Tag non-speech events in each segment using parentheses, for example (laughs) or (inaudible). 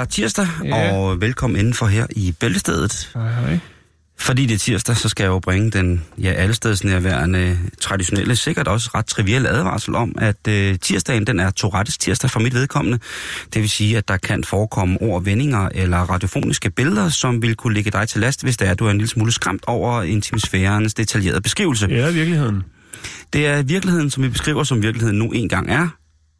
Er tirsdag, Ja. og velkommen indenfor her i Bæltestedet. Hej, hej. Fordi det er tirsdag, så skal jeg jo bringe den ja, allestedsnærværende, traditionelle, sikkert også ret trivielle advarsel om, at øh, tirsdagen den er Tourettes tirsdag for mit vedkommende. Det vil sige, at der kan forekomme ord, vendinger eller radiofoniske billeder, som vil kunne ligge dig til last, hvis det er, at du er en lille smule skræmt over intimisfærens detaljerede beskrivelse. Ja, virkeligheden. Det er virkeligheden, som vi beskriver, som virkeligheden nu engang er.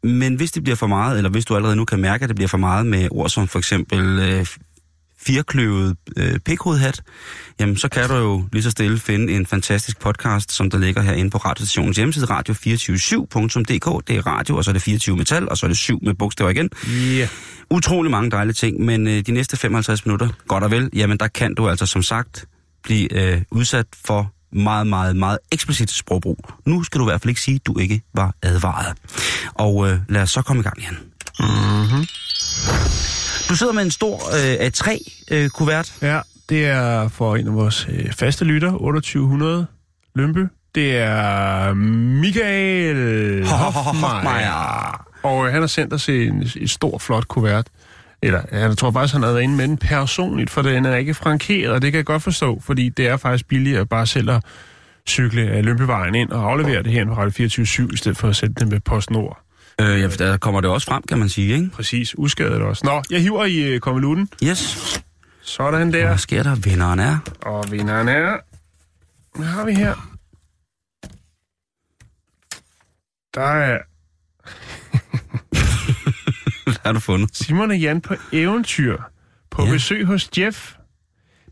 Men hvis det bliver for meget, eller hvis du allerede nu kan mærke, at det bliver for meget med ord som for eksempel øh, firkløvet øh, pikhovedhat, jamen så kan du jo lige så stille finde en fantastisk podcast, som der ligger herinde på radiostationens hjemmeside, radio247.dk. Det er radio, og så er det 24 metal, og så er det 7 med bogstaver igen. Ja. Utrolig mange dejlige ting, men øh, de næste 55 minutter, godt og vel, jamen der kan du altså som sagt blive øh, udsat for meget, meget, meget eksplicit sprogbrug. Nu skal du i hvert fald ikke sige, at du ikke var advaret. Og øh, lad os så komme i gang igen. Mm-hmm. Du sidder med en stor øh, A3-kuvert. Ja, det er for en af vores øh, faste lytter, 2800 Lømpe. Det er Michael. (laughs) Hoffmeier. Og øh, han har sendt os en, en stor, flot kuvert. Eller jeg tror faktisk, han har været inde med den personligt, for den er ikke frankeret, og det kan jeg godt forstå, fordi det er faktisk billigere bare selv at cykle af Lømpevejen ind og aflevere det her på Radio 24 i stedet for at sætte den med PostNord. Øh, ja, der kommer det også frem, kan man sige, ikke? Præcis, uskadet også. Nå, jeg hiver i øh, konvolutten. Yes. Sådan Der. der. Hvad sker der? Vinderen er. Og vinderen er... Hvad har vi her? Der er Hvad (laughs) har du fundet? Simon og Jan på eventyr. På Ja. besøg hos Jeff.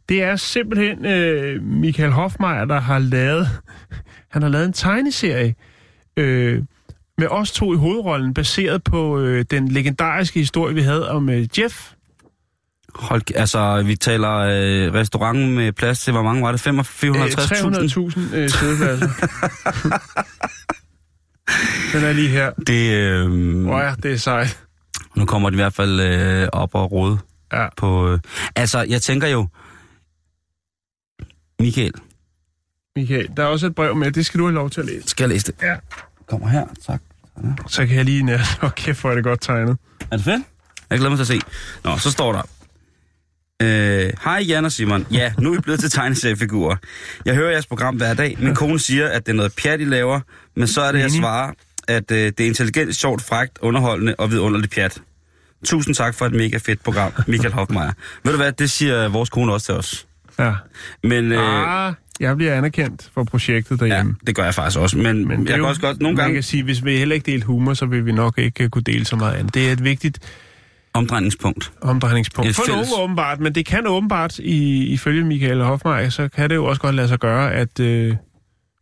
Det er simpelthen øh, Michael Hofmeier, der har lavet... (laughs) Han har lavet en tegneserie øh, med os to i hovedrollen, baseret på øh, den legendariske historie, vi havde om øh, Jeff. Hold, altså, vi taler øh, restaurant med plads til, hvor mange var det? 5 Øh, 450.000? 300.000 øh, sædepladser. (laughs) den er lige her. Det, øh, Åh oh ja, det er sejt. Nu kommer det i hvert fald øh, op og rode Ja. på... Øh, altså, jeg tænker jo... Michael, Michael, der er også et brev med, det skal du have lov til at læse. skal jeg læse det? Ja. Kommer her, tak. Så kan jeg lige nære, åh kæft, hvor er det godt tegnet. Er det fedt? Jeg glæder mig til at se. Nå, så står der. Øh, Hej Jan og Simon. Ja, nu er I blevet til tegneseriefigurer. Jeg hører jeres program hver dag. Min kone siger, at det er noget pjat, I laver, men så er det, jeg svarer, at øh, det er intelligent, sjovt, frægt, underholdende og vidunderligt pjat. Tusind tak for et mega fedt program, Michael Hoffmeier. Ved du hvad, det siger vores kone også til os. Ja. Men øh, Ah, jeg bliver anerkendt for projektet ja, derhjemme. det gør jeg faktisk også. Men, men jeg kan jo- også godt nogle Man gange kan sige, hvis vi heller ikke delte humor, så vil vi nok ikke øh, kunne dele så meget andet. Det er et vigtigt omdrejningspunkt. omdrejningspunkt. Et For fælles- nogen åbenbart, men det kan åbenbart, i, ifølge Michael Hofmeier, så kan det jo også godt lade sig gøre at øh,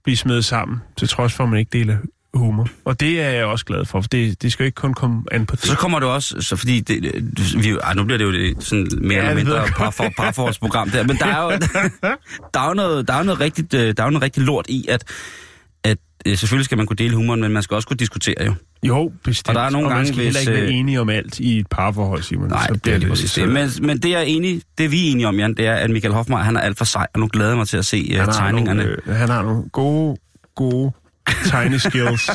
blive smedet sammen, til trods for, at man ikke deler humor. Og det er jeg også glad for, for det, det skal jo ikke kun komme an på det. Så kommer det også, så fordi det, vi, ej, nu bliver det jo det, sådan mere Ja, eller mindre jeg par, for, parforholdsprogram der, men der er jo, (laughs) der er jo noget, der er noget rigtigt, øh, der er noget rigtig lort i, at, at øh, selvfølgelig skal man kunne dele humoren, men man skal også kunne diskutere jo. Jo, bestemt. Og der er nogle man gange, skal heller hvis, ikke være øh, enige om alt i et parforhold, Simon. Nej, så det er lige præcis det. Men, men det, er enig, det vi er enige om, Jan, det er, at Michael Hoffmeier, han er alt for sej, og nu glæder jeg mig til at se han tegningerne. Nogle, øh, han har nogle gode, gode tegneskills.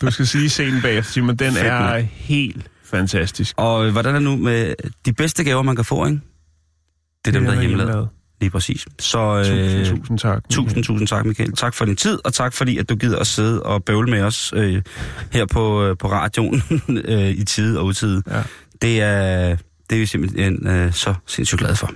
du skal sige scenen bagefter, Simon. Den Fedt, er mand. helt fantastisk. Og hvordan er det nu med de bedste gaver, man kan få, ikke? Det er dem, der er hjemmelavet. Lige præcis. Så øh, Tusind, tusind tak. Tusind, tusind tak, Michael. Tak for din tid, og tak fordi, at du gider at sidde og bøvle med os øh, her på, øh, på radioen (laughs) øh, i tide og utide. Ja. Det er, det er vi simpelthen øh, så sindssygt glade for.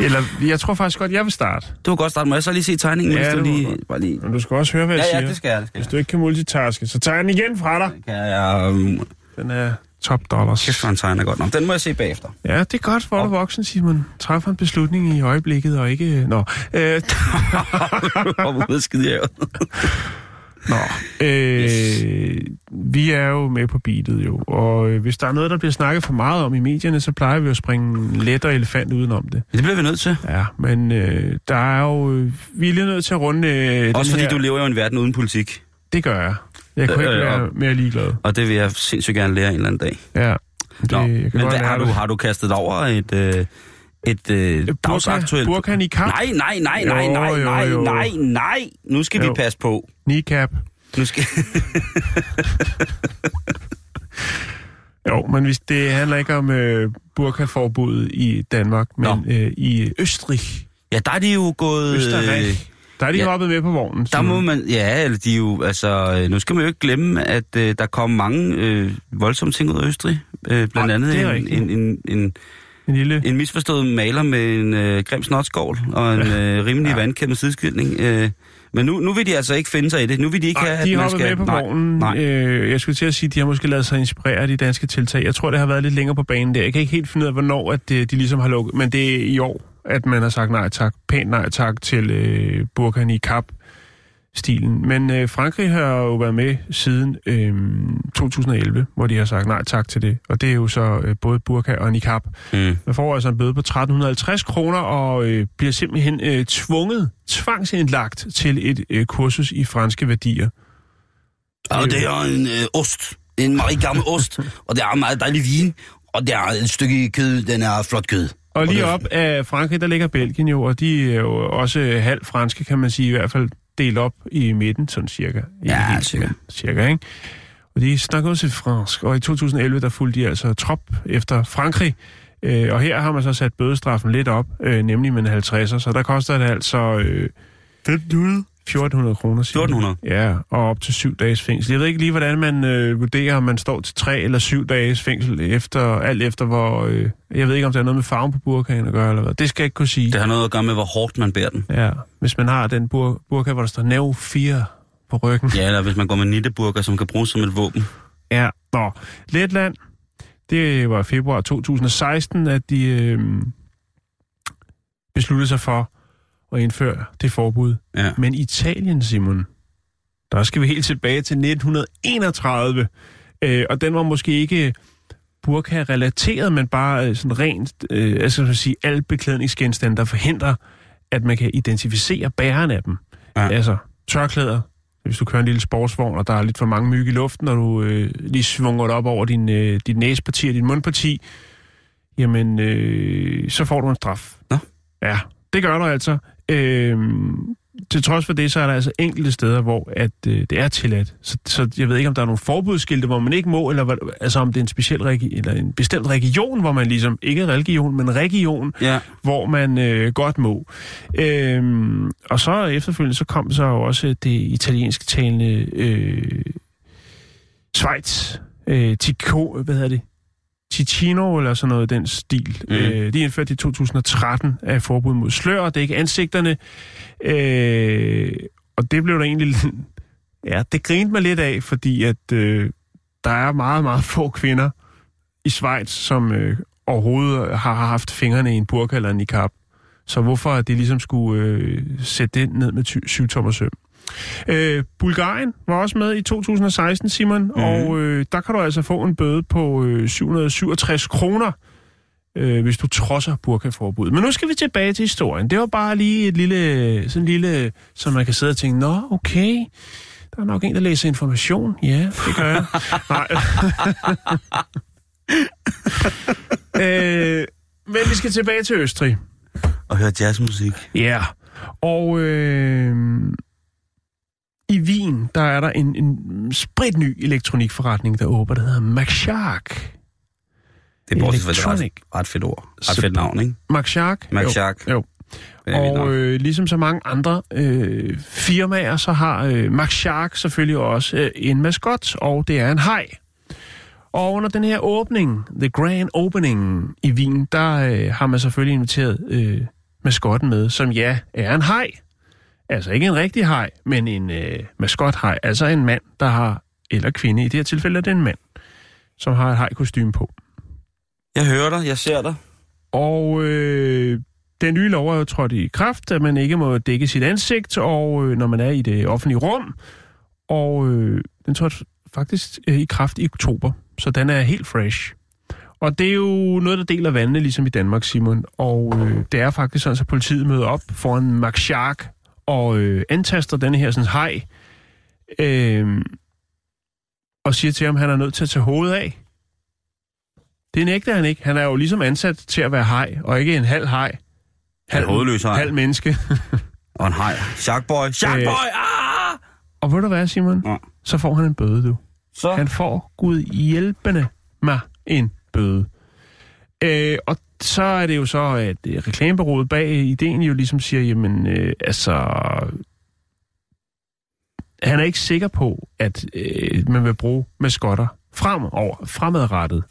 Eller, jeg tror faktisk godt, jeg vil starte. Du kan godt starte. Må jeg så lige se tegningen? Ja, du det lige, bare lige... Men du skal også høre, hvad jeg Ja, ja, siger. det skal jeg. Det skal Hvis du ikke kan multitaske, så tager jeg den igen fra dig. Kan jeg um, Den er top dollars. kæft, han tegner godt. Nå, den må jeg se bagefter. Ja, det er godt, du er voksen, Simon. Træffer en beslutning i øjeblikket, og ikke... Nå, øh, (laughs) Hvor skide jeg (laughs) Nå, øh, yes. vi er jo med på beatet jo, og øh, hvis der er noget, der bliver snakket for meget om i medierne, så plejer vi at springe let og elefant udenom det. Det bliver vi nødt til. Ja, men øh, der er jo... Øh, vi er lige nødt til at runde øh, Også fordi her. du lever jo i en verden uden politik. Det gør jeg. Jeg kunne Øh, ikke være og- mere ligeglad. Og det vil jeg sindssygt gerne lære en eller anden dag. Ja. Det, Nå, men hvad, har, du, har du kastet over et, øh, et øh, dagsaktuelt... Burkan i kap? Nej, nej, nej, nej, Jo, nej, jo, nej, nej, nej. Nu skal Jo. vi passe på. Kneecap. Nu skal... (laughs) Jo, men hvis det handler ikke om øh, burkaforbuddet i Danmark, men øh, i Østrig. ja, der er de jo gået... Østrig. Øh, Der er de ja. hoppet med på vognen. der må man... Ja, eller de jo... Altså, øh, nu skal man jo ikke glemme, at øh, der kom mange øh, voldsomme ting ud af Østrig. Øh, blandt Nej, andet det en, en, en, en, En lille... en misforstået maler med en øh, grim snotskål og en øh, rimelig ja. Vandkæmmet sideskilning. Øh, men nu, nu vil de altså ikke finde sig i det. Nu vil de ikke have, Nej, de at er man skal... med på nej, vognen. Nej. Øh, jeg skulle til at sige, at de har måske lavet sig inspirere af de danske tiltag. Jeg tror, det har været lidt længere på banen der. Jeg kan ikke helt finde ud af, hvornår at det, de ligesom har lukket. Men det er i år, at man har sagt nej tak. Pænt nej tak til øh, burkan i kap stilen. Men øh, Frankrig har jo været med siden øh, 2011, hvor de har sagt nej tak til det. Og det er jo så øh, både burka og niqab. Mm. Man får altså en bøde på 1350 kroner og øh, bliver simpelthen øh, tvunget, tvangsindlagt til et øh, kursus i franske værdier. Og det er en øh, ost. En meget gammel (laughs) ost. og det er meget dejlig vin. Og det er et stykke kød. Den er flot kød. Og lige op af Frankrig, der ligger Belgien jo, og de er jo også halv franske, kan man sige, i hvert fald delt op i midten, sådan cirka. Ikke Ja, helt, cirka. men Cirka, ikke? Og de snakker også fransk, og i 2011, der fulgte de altså trop efter Frankrig. Øh, og her har man så sat bødestraffen lidt op, øh, nemlig med en 50'er, så der koster det altså øh, 500. 1400 kroner. siger jeg. 1400? Ja, og op til syv dages fængsel. Jeg ved ikke lige, hvordan man øh, vurderer, om man står til tre eller syv dages fængsel, efter, alt efter hvor... Øh, jeg ved ikke, om der er noget med farven på burkaen at gøre, eller hvad. Det skal jeg ikke kunne sige. Det har noget at gøre med, hvor hårdt man bærer den. Ja, hvis man har den bur- burka, hvor der står NAV 4 på ryggen. Ja, eller hvis man går med nitteburger, som kan bruges som et våben. Ja, nå. Letland, det var februar 2016, at de øh, besluttede sig for at indføre det forbud. Ja. Men Italien, Simon, der skal vi helt tilbage til 1931. Øh, og den var måske ikke burka-relateret, men bare øh, sådan rent, øh, altså man sige, alle beklædningsgenstande, der forhindrer, at man kan identificere bæreren af dem. Ja. Altså tørklæder, hvis du kører en lille sportsvogn, og der er lidt for mange myg i luften, og du øh, lige svunger det op over din, øh, dit næseparti og din mundparti, jamen, øh, så får du en straf. Nå. Ja, det gør du altså. Øh, til trods for det, så er der altså enkelte steder, hvor at, øh, det er tilladt. Så, så jeg ved ikke, om der er nogle forbudsskilte, hvor man ikke må, eller hvad, altså om det er en speciel regi- eller en bestemt region, hvor man ligesom, ikke religion, men region, Ja. hvor man øh, godt må. Øhm, og så efterfølgende, så kom så også det italienske talende øh, Schweiz, øh, Tico, hvad hedder det? Ticino eller sådan noget den stil. Mm. Øh, de indførte i 2013 af forbud mod slør og dække ansigterne. Øh, og det blev der egentlig... Ja, det grinte mig lidt af, fordi at øh, der er meget, meget få kvinder i Schweiz, som øh, overhovedet har haft fingrene i en burka eller en niqab. Så hvorfor at de ligesom skulle øh, sætte det ned med syv tommer søm. Øh, Bulgarien var også med i 2016, Simon, mm. og øh, der kan du altså få en bøde på øh, 767 kroner, øh, hvis du trodser burkaforbuddet. Men nu skal vi tilbage til historien. Det var bare lige et lille, sådan en lille, så man kan sidde og tænke, nå, okay, der er nok en, der læser information. Ja, det gør jeg. (laughs) Nej. (laughs) øh, men vi skal tilbage til Østrig. Og høre jazzmusik. Ja, yeah. og øh, i Wien, der er der en, en spritny elektronikforretning, der åbner, der hedder Max Shark. Det er bortset fra, Electronic. ret, ret fedt ord. Ret fedt navn, ikke? Max Shark? Max Jo. Shark. Jo. Og øh, ligesom så mange andre øh, firmaer, så har øh, Max Shark selvfølgelig også øh, en maskot, og det er en haj. Og under den her åbning, The Grand Opening i Wien, der øh, har man selvfølgelig inviteret øh, maskotten med, som ja, er en hej. Altså ikke en rigtig hej, men en øh, maskothej. Altså en mand, der har, eller kvinde, i det her tilfælde er det en mand, som har et hejkostyme på. Jeg hører dig, jeg ser dig. Og øh, den nye lov er jo trådt i kraft, at man ikke må dække sit ansigt, og øh, når man er i det offentlige rum. Og øh, den trådte faktisk øh, i kraft i oktober, så den er helt fresh. Og det er jo noget, der deler vandene, ligesom i Danmark, Simon. Og øh, det er faktisk sådan, at politiet møder op foran Max Shark og øh, antaster denne her sådan hej, øh, og siger til ham, at han er nødt til at tage hovedet af. Det nægter han ikke. Han er jo ligesom ansat til at være hej, og ikke en halv hej. Halv hovedløs haj. Halv menneske. (laughs) Og en hej. Sharkboy. Sharkboy! Øh. Ah! og ved du hvad, Simon? Ja. Så får han en bøde, du. Så. Han får Gud hjælpende mig en bøde. Øh, og så er det jo så, at øh, reklamebureauet bag ideen jo ligesom siger, jamen, øh, altså... Han er ikke sikker på, at øh, man vil bruge maskotter fremover, fremadrettet.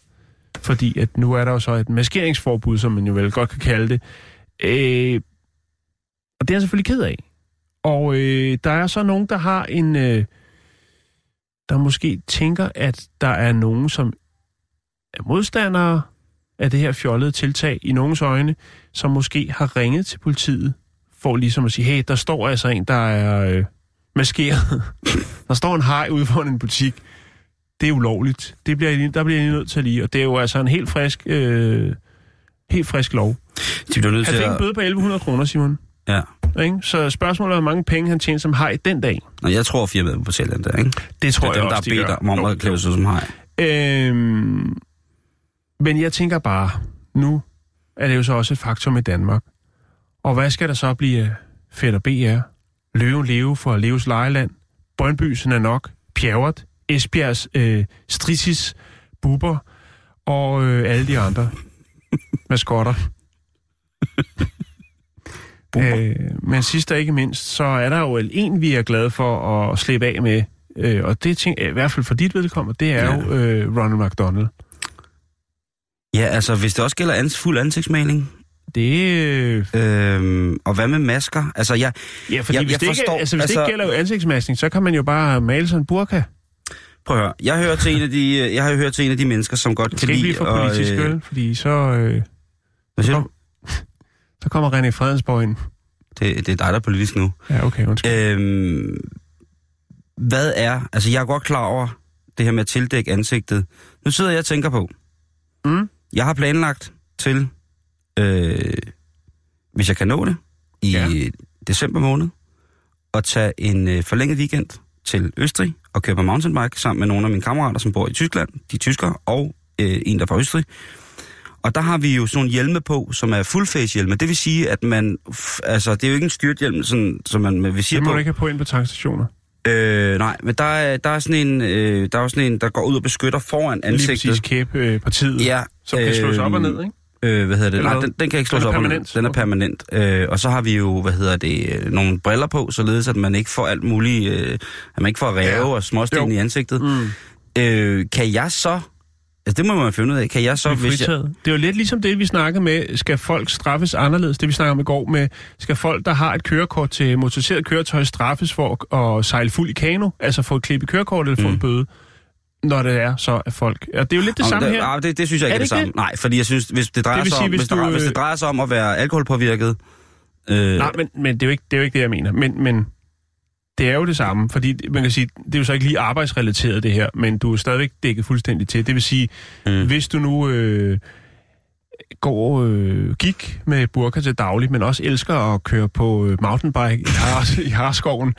Fordi at nu er der jo så et maskeringsforbud, som man jo vel godt kan kalde det. Øh, og det er han selvfølgelig ked af. Og øh, der er så nogen, der har en... Øh, der måske tænker, at der er nogen, som er modstandere af det her fjollede tiltag i nogens øjne, som måske har ringet til politiet for ligesom at sige, hey, der står altså en, der er øh, maskeret. (laughs) der står en hej ude foran en butik. Det er ulovligt. Det bliver, der bliver jeg nødt til at lige. Og det er jo altså en helt frisk, øh, helt frisk lov. De bliver nødt Han fik en at... bøde på 1100 kroner, Simon. Ja. Ikke? Så spørgsmålet er, hvor mange penge han tjente som hej den dag. Nå, jeg tror, firmaet fortælle den der, ikke? Det tror det er dem, jeg der også, har de bedt gør. om, at klæde sig som hej. Øhm, men jeg tænker bare, nu er det jo så også et faktum i Danmark. Og hvad skal der så blive af Fætter BR? Løven leve for Leves Lejeland? Brøndbysen er nok? Pjerrot? Esbjergs øh, Strisis? Buber? Og øh, alle de andre maskotter. (laughs) øh, men sidst og ikke mindst, så er der jo en, vi er glade for at slippe af med. Øh, og det ting, i hvert fald for dit vedkommende, det er Ja. jo øh, Ronald McDonald. Ja, altså, hvis det også gælder ans, fuld ansigtsmaling, Det, øh, øhm, og hvad med masker? Altså, jeg, ja, fordi Jeg- hvis, jeg det, ikke, forstår- altså, hvis altså, det ikke gælder jo ansigtsmaskning, så kan man jo bare male sådan en burka. prøv at høre, jeg hører til en af de, jeg har hørt til en af de mennesker, som godt Det kan skal ikke lide... blive for politisk, og, øh, fordi så, øh, hvad siger du? kom- så kommer René Fredensborg ind. Det, det er dig, der er politisk nu. Ja, okay, undskyld. Øhm, hvad er... Altså, jeg er godt klar over det her med at tildække ansigtet. Nu sidder jeg og tænker på... Mm. Jeg har planlagt til, øh, hvis jeg kan nå det, i Ja. december måned, at tage en øh, forlænget weekend til Østrig og køre på mountainbike sammen med nogle af mine kammerater, som bor i Tyskland, de er tyskere, og øh, en, der er fra Østrig. Og der har vi jo sådan nogle hjelme på, som er full-face hjelme. Det vil sige, at man... F- altså, det er jo ikke en styrthjelm, sådan, som man vil sige Det må på. du ikke have på ind på tankstationer. Øh, nej, men der er, der er sådan en, øh, der er sådan en, der går ud og beskytter foran Lige præcis ansigtet. kæbepartiet, Ja, som kan slås op og ned, ikke? Øh, hvad hedder det? Eller Nej, den, den kan ikke slås op. og ned. permanent? Den er permanent. Øh, og så har vi jo, hvad hedder det, øh, nogle briller på, således at man ikke får alt muligt, øh, at man ikke får ræve Ja. ja. og småsten Jo. i ansigtet. Mm. Øh, kan jeg så, altså det må man finde ud af, kan jeg så, hvis jeg. Det er jo lidt ligesom det, vi snakkede med, skal folk straffes anderledes? Det vi snakkede om i går med, skal folk, der har et kørekort til motoriseret køretøj, straffes for at, sejle fuld i kano? Altså få et klip i kørekortet eller få Mm. en bøde? Når det er så af folk. Og det er jo lidt det Nå, samme det, her. ah, det, det synes jeg ikke Er er det, det samme. Nej, fordi jeg synes, hvis det drejer, Det vil sig, sige, om, hvis du, drejer- hvis øh, det drejer sig om at være alkoholpåvirket, øh, Nej, men, men det, er jo ikke, det er jo ikke det, jeg mener. Men, men det er jo det samme, fordi man kan sige, det er jo så ikke lige arbejdsrelateret det her, men du er stadigvæk dækket fuldstændig til. Det vil sige, Mm. hvis du nu øh, går øh, gik med burka til daglig, men også elsker at køre på øh, mountainbike i, Har, (laughs) i Harskoven,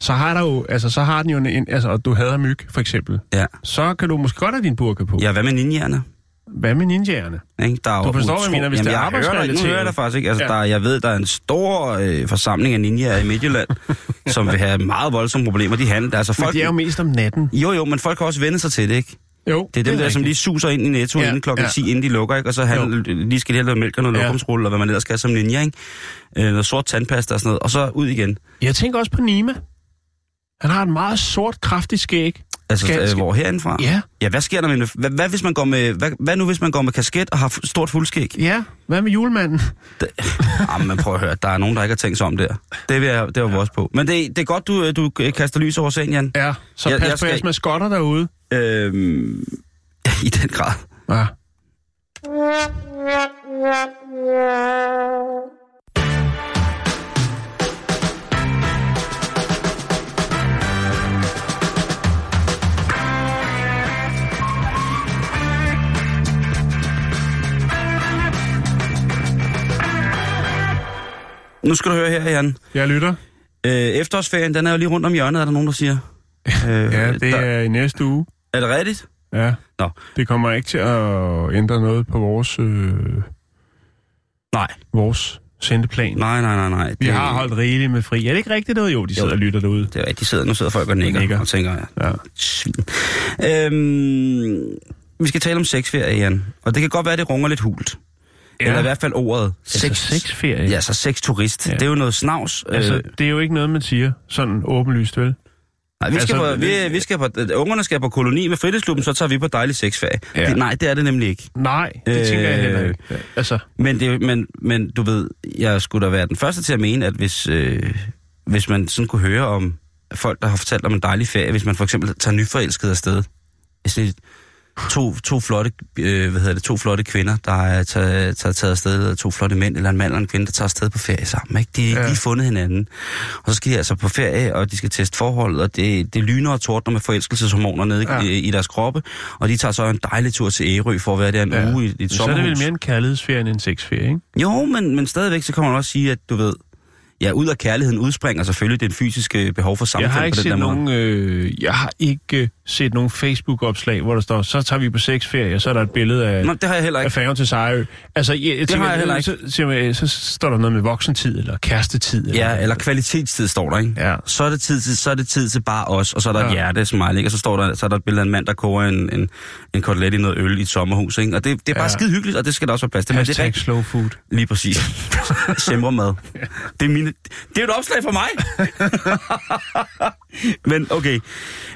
så har der jo, altså så har den jo en, altså, du hader myg, for eksempel. Ja. Så kan du måske godt have din burka på. ja, hvad med ninjerne? Hvad med ninjaerne? Ikke? Der er Du forstår, hvad jeg mener, hvis Jamen, det er dig- Nu arbejdsrelateret. hører jeg dig faktisk ikke. Altså, Ja. der, jeg ved, der er en stor øh, forsamling af ninjaer i Midtjylland, (laughs) som vil have meget voldsomme problemer. De handler, altså Men folk... det er jo mest om natten. Jo, jo, men folk kan også vende sig til det, ikke? Jo, Det er dem der, som lige suser ind i Netto Ja, inden klokken ja. 10, inden de lukker, ikke? Og så handler, lige skal de have noget mælk og noget Ja. lokumsrulle, og hvad man ellers skal som ninja, ikke? Øh, noget sort tandpasta og sådan noget, og så ud igen. Jeg tænker også på Nima. Han har et meget sort, kraftigt skæg. Altså, Skal- skal, skal- hvor herindefra? Ja. Ja, hvad sker der med... Hvad, hvad, hvis man går med, hvad, hvad nu, hvis man går med kasket og har stort fuldskæg? Ja, hvad med julemanden? Jamen, men prøv at høre, der er nogen, der ikke har tænkt sig om der. Det, vil jeg, det var vi også på. Men det, det er godt, du, du kaster lys over sagen, Jan. Ja, så Jeg- pas jeg på skal- jeres maskotter derude. Øhm, (laughs) I den grad. Ja. Nu skal du høre her, Jan. Jeg lytter. Øh, efterårsferien, den er jo lige rundt om hjørnet, er der nogen, der siger. (laughs) Øh, Ja, det der, er i næste uge. er det rigtigt? Ja. Nå. Det kommer ikke til at ændre noget på vores, øh, Nej, vores sendeplan. nej, nej, nej, nej. Vi det, har holdt rigeligt med fri. Er det ikke rigtigt noget? Jo, de sidder Jo. og lytter derude. Det er rigtigt, de sidder, nu sidder folk og nikker, Nikker. og tænker, ja, Ja. svin. Øhm, vi skal tale om sexferie, Jan. Og det kan godt være, det runger lidt hult. Ja. Eller i hvert fald ordet. Altså sexferie? Ja, så sexturist. Ja. Det er jo noget snavs. Altså, øh, det er jo ikke noget, man siger sådan åbenlyst, vel? nej, vi skal altså, på, vi, vi skal på, øh, ungerne skal på koloni med fritidsklubben, så tager vi på dejlig sexferie. Ja. Det, nej, det er det nemlig ikke. Nej, det øh... tænker jeg heller ikke. Altså, Men, det, men, men du ved, jeg skulle da være den første til at mene, at hvis, øh, hvis man sådan kunne høre om folk, der har fortalt om en dejlig ferie, hvis man for eksempel tager nyforelsket afsted. Er to, to, flotte, øh, hvad hedder det, to flotte kvinder, der er taget, taget, taget afsted, eller to flotte mænd, eller en mand og en kvinde, der tager afsted på ferie sammen. Ikke? De har Ja. lige fundet hinanden. Og så skal de altså på ferie, og de skal teste forholdet, og det, det lyner og tordner med forelskelseshormoner nede Ja. i, i deres kroppe. Og de tager så en dejlig tur til Ærø for at være der en Ja. uge i, i et så er det sommerhus. vel mere en kærlighedsferie end en sexferie, ikke? Jo, men, men stadigvæk, så kan man også sige, at du ved, ja, ud af kærligheden udspringer selvfølgelig den fysiske behov for Jeg samfund har ikke på den set der måde. nogen, øh, jeg har ikke øh, set nogen Facebook-opslag, hvor der står, så tager vi på sexferie, og så er der et billede af, Nå, det har jeg heller af ikke. færgen til Sejrø. Altså, jeg, jeg tænker, har jeg heller Så, siger man, så står der noget med voksentid, eller kærestetid. Eller, Ja, eller kvalitetstid står der, ikke? Ja. Så er det tid til, så er det tid til bare os, og så er der ja. Et hjerte, smiley, ikke? og så, står der, så er der et billede af en mand, der koger en, en, en kotelet i noget øl i et sommerhus. Ikke? Og det, det er bare Ja. skide hyggeligt, og det skal der også være plads til. Men det er slow food. Lige præcis. (laughs) Simremad. Det er, mine, det er et opslag for mig. (laughs) Men okay.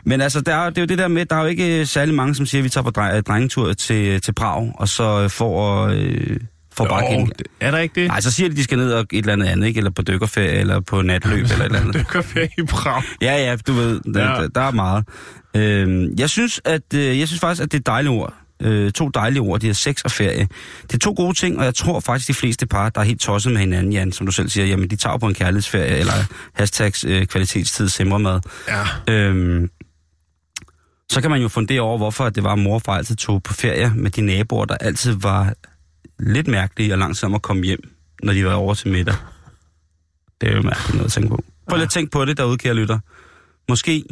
Men altså, der er, det er jo det der med, der er jo ikke øh, særlig mange, som siger, at vi tager på dre- drengetur til, til Prag, og så øh, får, øh, får bare Jo, det- er der ikke det? Nej, så siger de, de skal ned og et eller andet andet, ikke? Eller på dykkerferie, eller på natløb, (laughs) eller et eller andet. Dykkerferie i Prag. Ja, ja, du ved, der, Ja. der, der er meget. Øhm, jeg, synes, at, øh, jeg synes faktisk, at det er dejlige ord. Øh, to dejlige ord, de er sex og ferie. Det er to gode ting, og jeg tror faktisk, de fleste par, der er helt tosset med hinanden, Jan, som du selv siger, jamen de tager på en kærlighedsferie, eller hashtags øh, kvalitetstid simremad. Ja. Øhm, så kan man jo fundere over, hvorfor det var, at mor og altid tog på ferie med de naboer, der altid var lidt mærkelige og langsomme at komme hjem, når de var over til middag. Det er jo mærkeligt noget at tænke på. Prøv lige at tænke på det derude, kære lytter. Måske.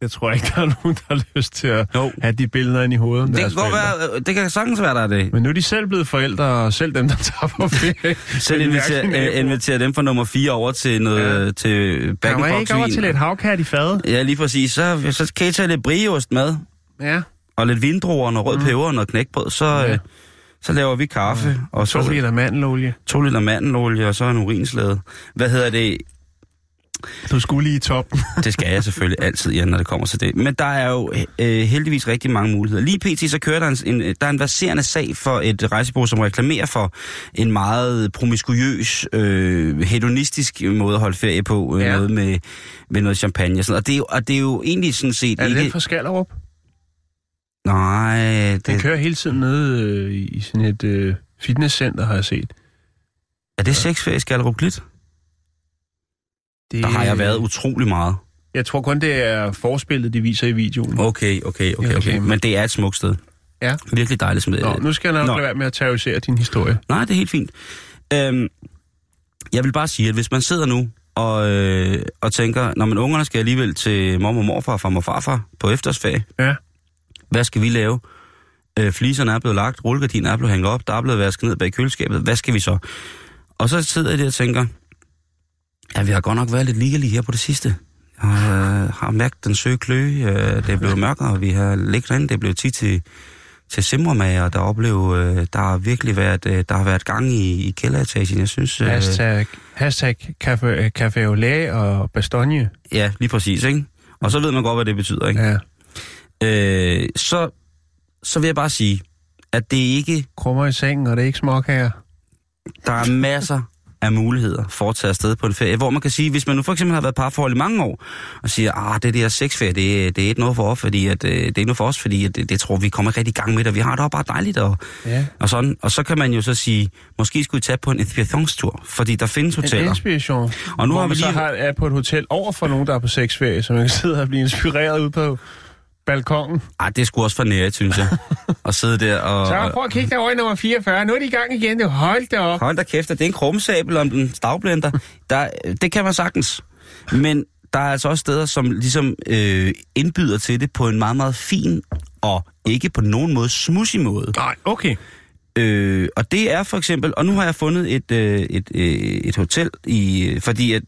Jeg tror ikke, der er nogen, der har lyst til at Jo. have de billeder ind i hovedet. Det forældre. være, det kan sagtens være, der er det. Men nu er de selv blevet forældre, og selv dem, der tager på ferie. (laughs) Selv med de invitere, mærkelige øh, naboer. invitere dem fra nummer 4 over til noget Ja. ja. til Kommer ikke over til lidt havkat i fadet? Ja, lige præcis. Så, så kan I tage lidt brieost med, Ja. og lidt vindruer, noget rød peber og noget knækbrød. Så, Ja. øh, så laver vi kaffe, og så To liter mandelolie. to liter mandelolie, og så en urinslæde. Hvad hedder det? Du skulle lige i toppen. (laughs) Det skal jeg selvfølgelig altid, ja, når det kommer til det. Men der er jo øh, heldigvis rigtig mange muligheder. Lige pt. så kører der en, en, der er en verserende sag for et rejsebureau, som reklamerer for en meget promiskuøs, øh, hedonistisk måde at holde ferie på. Øh, Ja. Noget med, med noget champagne og sådan Og det, er jo, og det er jo egentlig sådan set Er det ikke... den fra Skallerup? Nej, Den det, kører hele tiden nede øh, i sådan et øh, fitnesscenter, har jeg set. er det sexferie i Skallerup Glit? Det, Der har jeg været utrolig meget. Jeg tror kun, det er forspillet, de viser i videoen. Okay, okay, okay, okay. Men det er et smukt sted. Ja. Virkelig dejligt sted. Nå, nu skal jeg nok lade være med at terrorisere din historie. Nej, det er helt fint. Øhm, jeg vil bare sige, at hvis man sidder nu og, øh, og tænker, når man ungerne skal alligevel til mor og morfar, far og farfar på efterårsferie, Ja. hvad skal vi lave? Øh, fliserne er blevet lagt, rullegardinen er blevet hængt op, der er blevet vasket ned bag køleskabet. Hvad skal vi så? Og så sidder jeg der og tænker, ja, vi har godt nok været lidt ligelige her på det sidste. Jeg øh, har mærket den søge klø, øh, det er blevet mørkere, vi har ligget derinde, det blevet tid til, til simremager, der oplever, øh, der har virkelig været, øh, der har været gang i, i kælderetagen. Jeg synes, øh, Hashtag, hashtag café, café au lait og bastogne. ja, lige præcis, ikke? Og så ved man godt, hvad det betyder, ikke? Ja. øh, så, så vil jeg bare sige, at det ikke Krummer i sengen, og det er ikke småkager. der er masser af muligheder for at tage afsted på en ferie, hvor man kan sige, hvis man nu for eksempel har været parforhold i mange år, og siger, ah, det der sexferie, det, det er ikke noget for os, fordi at, øh, det er ikke noget for os, fordi at, det, det tror vi kommer ikke rigtig i gang med og vi har det også bare dejligt, og, Ja. og sådan. Og så kan man jo så sige, måske skulle vi tage på en inspirationstur, fordi der findes En hoteller. inspiration. Og nu hvor har vi man så lige- har, er på et hotel over for nogen, der er på sexferie, så man kan (laughs) sidde og blive inspireret ud på balkongen. Ej, det sgu også for nære, synes jeg. at sidde der og... Så prøv at kigge derovre i nummer 44. Nu er de i gang igen. Du hold da op. Hold da kæft, det er en krumsabel om den stavblender. Der, det kan man sagtens. Men der er altså også steder, som ligesom øh, indbyder til det på en meget, meget fin og ikke på nogen måde smussig måde. Nej, okay. Øh, og det er for eksempel, og nu har jeg fundet et, øh, et, øh, et hotel, i, fordi at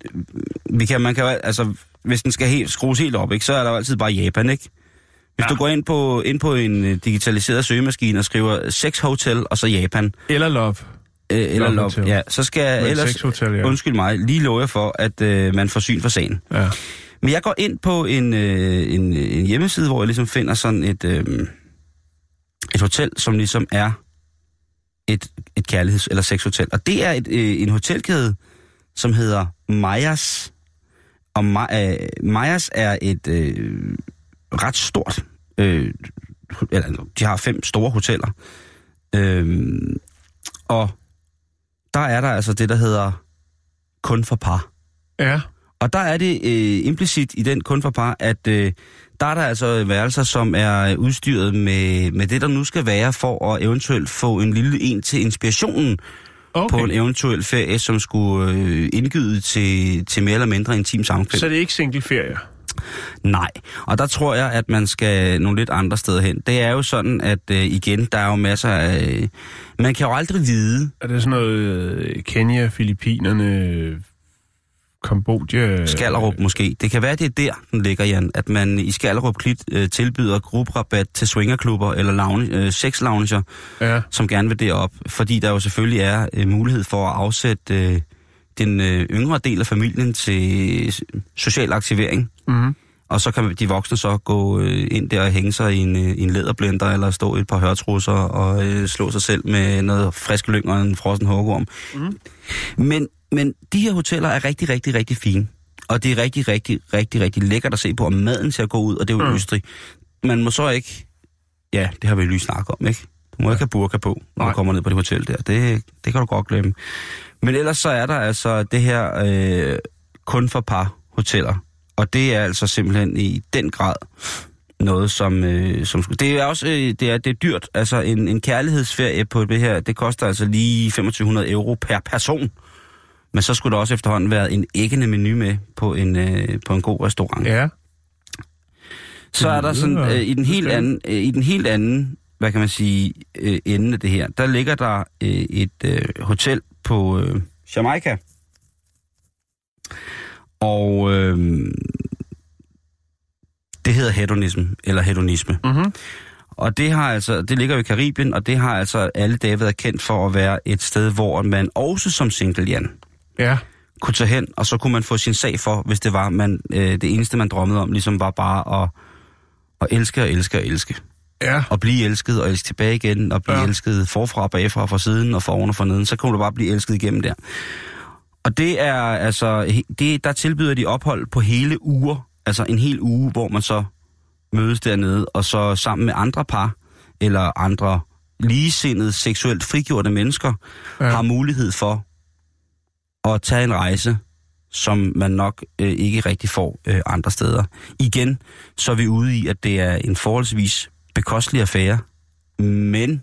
vi kan, man kan altså, hvis den skal helt, skrues helt op, ikke, så er der jo altid bare Japan, ikke? Hvis Ja. du går ind på, ind på en øh, digitaliseret søgemaskine og skriver sex hotel og så Japan, Eller love. øh, eller Love lov, Hotel. ja, så skal jeg Men ellers, sexhotel, ja. undskyld mig, lige love jer for, at øh, man får syn for sagen. Ja. Men jeg går ind på en, øh, en, en hjemmeside, hvor jeg ligesom finder sådan et, øh, et hotel, som ligesom er et, et kærligheds- eller sexhotel. Og det er et, øh, en hotelkæde, som hedder Majas. Og Ma- øh, Majas er et øh, ret stort, øh, eller de har fem store hoteller. Øh, og der er der altså det, der hedder kun for par. Ja. Og der er det øh, implicit i den kun for par, at øh, der er der altså værelser, som er udstyret med, med det, der nu skal være, for at eventuelt få en lille en til inspirationen okay. på en eventuel ferie, som skulle øh, indgyde til, til mere eller mindre intim samkvem. Så det er ikke singleferie. Nej, og der tror jeg, at man skal nogle lidt andre steder hen. Det er jo sådan, at øh, igen, der er jo masser af... Øh, man kan jo aldrig vide, Er det sådan noget øh, Kenya, Filippinerne, Kambodja? Skallerup måske. Det kan være, det er der, den ligger, Jan, at man i Skallerup Klit øh, tilbyder grupperabat til swingerklubber eller lounge, øh, sexlounger, Ja. som gerne vil derop, fordi der jo selvfølgelig er øh, mulighed for at afsætte øh, den øh, yngre del af familien til social aktivering. Mm-hmm. Og så kan de voksne så gå øh, ind der og hænge sig i en, øh, i en læderblender, eller stå i et par hørtrusser og øh, slå sig selv med noget frisk lyng og en frossen hugorm. Mm. Men, men de her hoteller er rigtig, rigtig, rigtig fine. Og det er rigtig, rigtig, rigtig, rigtig lækkert at se på, om maden ser god ud, og det er jo Mm. mm. Østrig. Man må så ikke... Ja, det har vi jo lige snakket om, ikke? Du må ikke have burka på, når Nej. du kommer ned på det hotel der. Det, det kan du godt glemme. Men ellers så er der altså det her øh, kun for par hoteller. Og det er altså simpelthen i den grad noget, som... Øh, som det er også øh, det er, det er dyrt. Altså en, en kærlighedsferie på det her, det koster altså lige 2500 euro per person. Men så skulle der også efterhånden være en æggende menu med på en, øh, på en god restaurant. Ja. Så er der sådan, øh, i, den helt anden, øh, i den helt anden, hvad kan man sige, øh, ende af det her, der ligger der øh, et øh, hotel på øh, Jamaica. Og øh, det hedder hedonism, eller hedonisme. Mm-hmm. Og det har altså, det ligger jo i Karibien, og det har altså alle dage været kendt for at være et sted, hvor man også som single, Jan, Ja. kunne tage hen, og så kunne man få sin sag for, hvis det var, man, øh, det eneste, man drømmede om, ligesom var bare at, at elske og elske og elske. Ja. Og blive elsket og elske tilbage igen, og blive Ja. elsket forfra og bagfra, fra siden og foroven og fra neden. Så kunne du bare blive elsket igennem der. Og det er altså, det, der tilbyder de ophold på hele uger, altså en hel uge, hvor man så mødes dernede, og så sammen med andre par, eller andre ligesindede, seksuelt frigjorte mennesker, ja. har mulighed for at tage en rejse, som man nok øh, ikke rigtig får øh, andre steder. Igen, så er vi ude i, at det er en forholdsvis bekostelig affære, men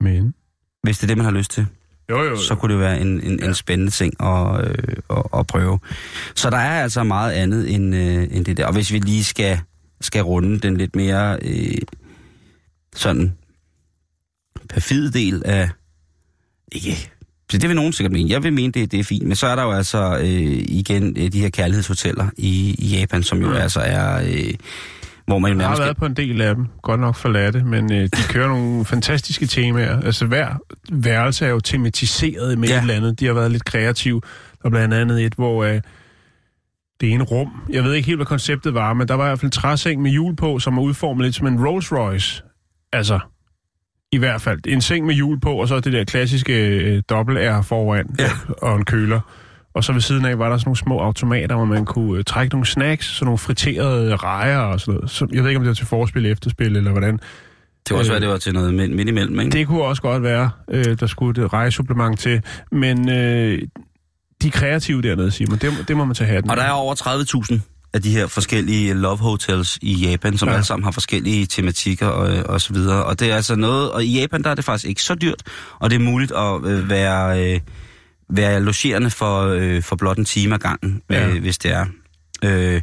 Men. hvis det er det, man har lyst til, Jo, jo. så kunne det være en, en, Ja. en spændende ting at, øh, at, at prøve. Så der er altså meget andet end, øh, end det der. Og hvis vi lige skal, skal runde den lidt mere øh, sådan perfide del af... Ikke... Så det vil nogen sikkert mene. Jeg vil mene, det, det er fint. Men så er der jo altså øh, igen øh, de her kærlighedshoteller i, i Japan, som jo Mm. altså er... Øh, hvor man jo Jeg har nærmest... været på en del af dem. Godt nok forladte, men øh, de kører nogle (laughs) fantastiske temaer. Altså hver værelse er jo tematiseret med ja. Et eller andet. De har været lidt kreative. Der er blandt andet et, hvor øh, det ene rum. Jeg ved ikke helt, hvad konceptet var, men der var i hvert fald en træseng med hjul på, som er udformet lidt som en Rolls Royce. Altså, i hvert fald. En seng med hjul på, og så det der klassiske øh, dobbelt R foran, Ja. og en køler. Og så ved siden af var der sådan nogle små automater, hvor man kunne øh, trække nogle snacks, sådan nogle friterede rejer og sådan noget. Så, jeg ved ikke, om det var til forspil, efterspil eller hvordan. Det kan også Øh. være, det var til noget midt, imellem, ikke? Det kunne også godt være, øh, der skulle et rejesupplement til. Men øh, de kreative dernede, Simon. Det, det må man tage hatten. Og der er over 30.000 af de her forskellige love hotels i Japan, som Ja. ja. alle sammen har forskellige tematikker og, og så videre. Og det er altså noget, og i Japan der er det faktisk ikke så dyrt, og det er muligt at øh, være, øh, være logerende for, øh, for blot en time ad gangen, Ja. ja. øh, hvis det er. Øh,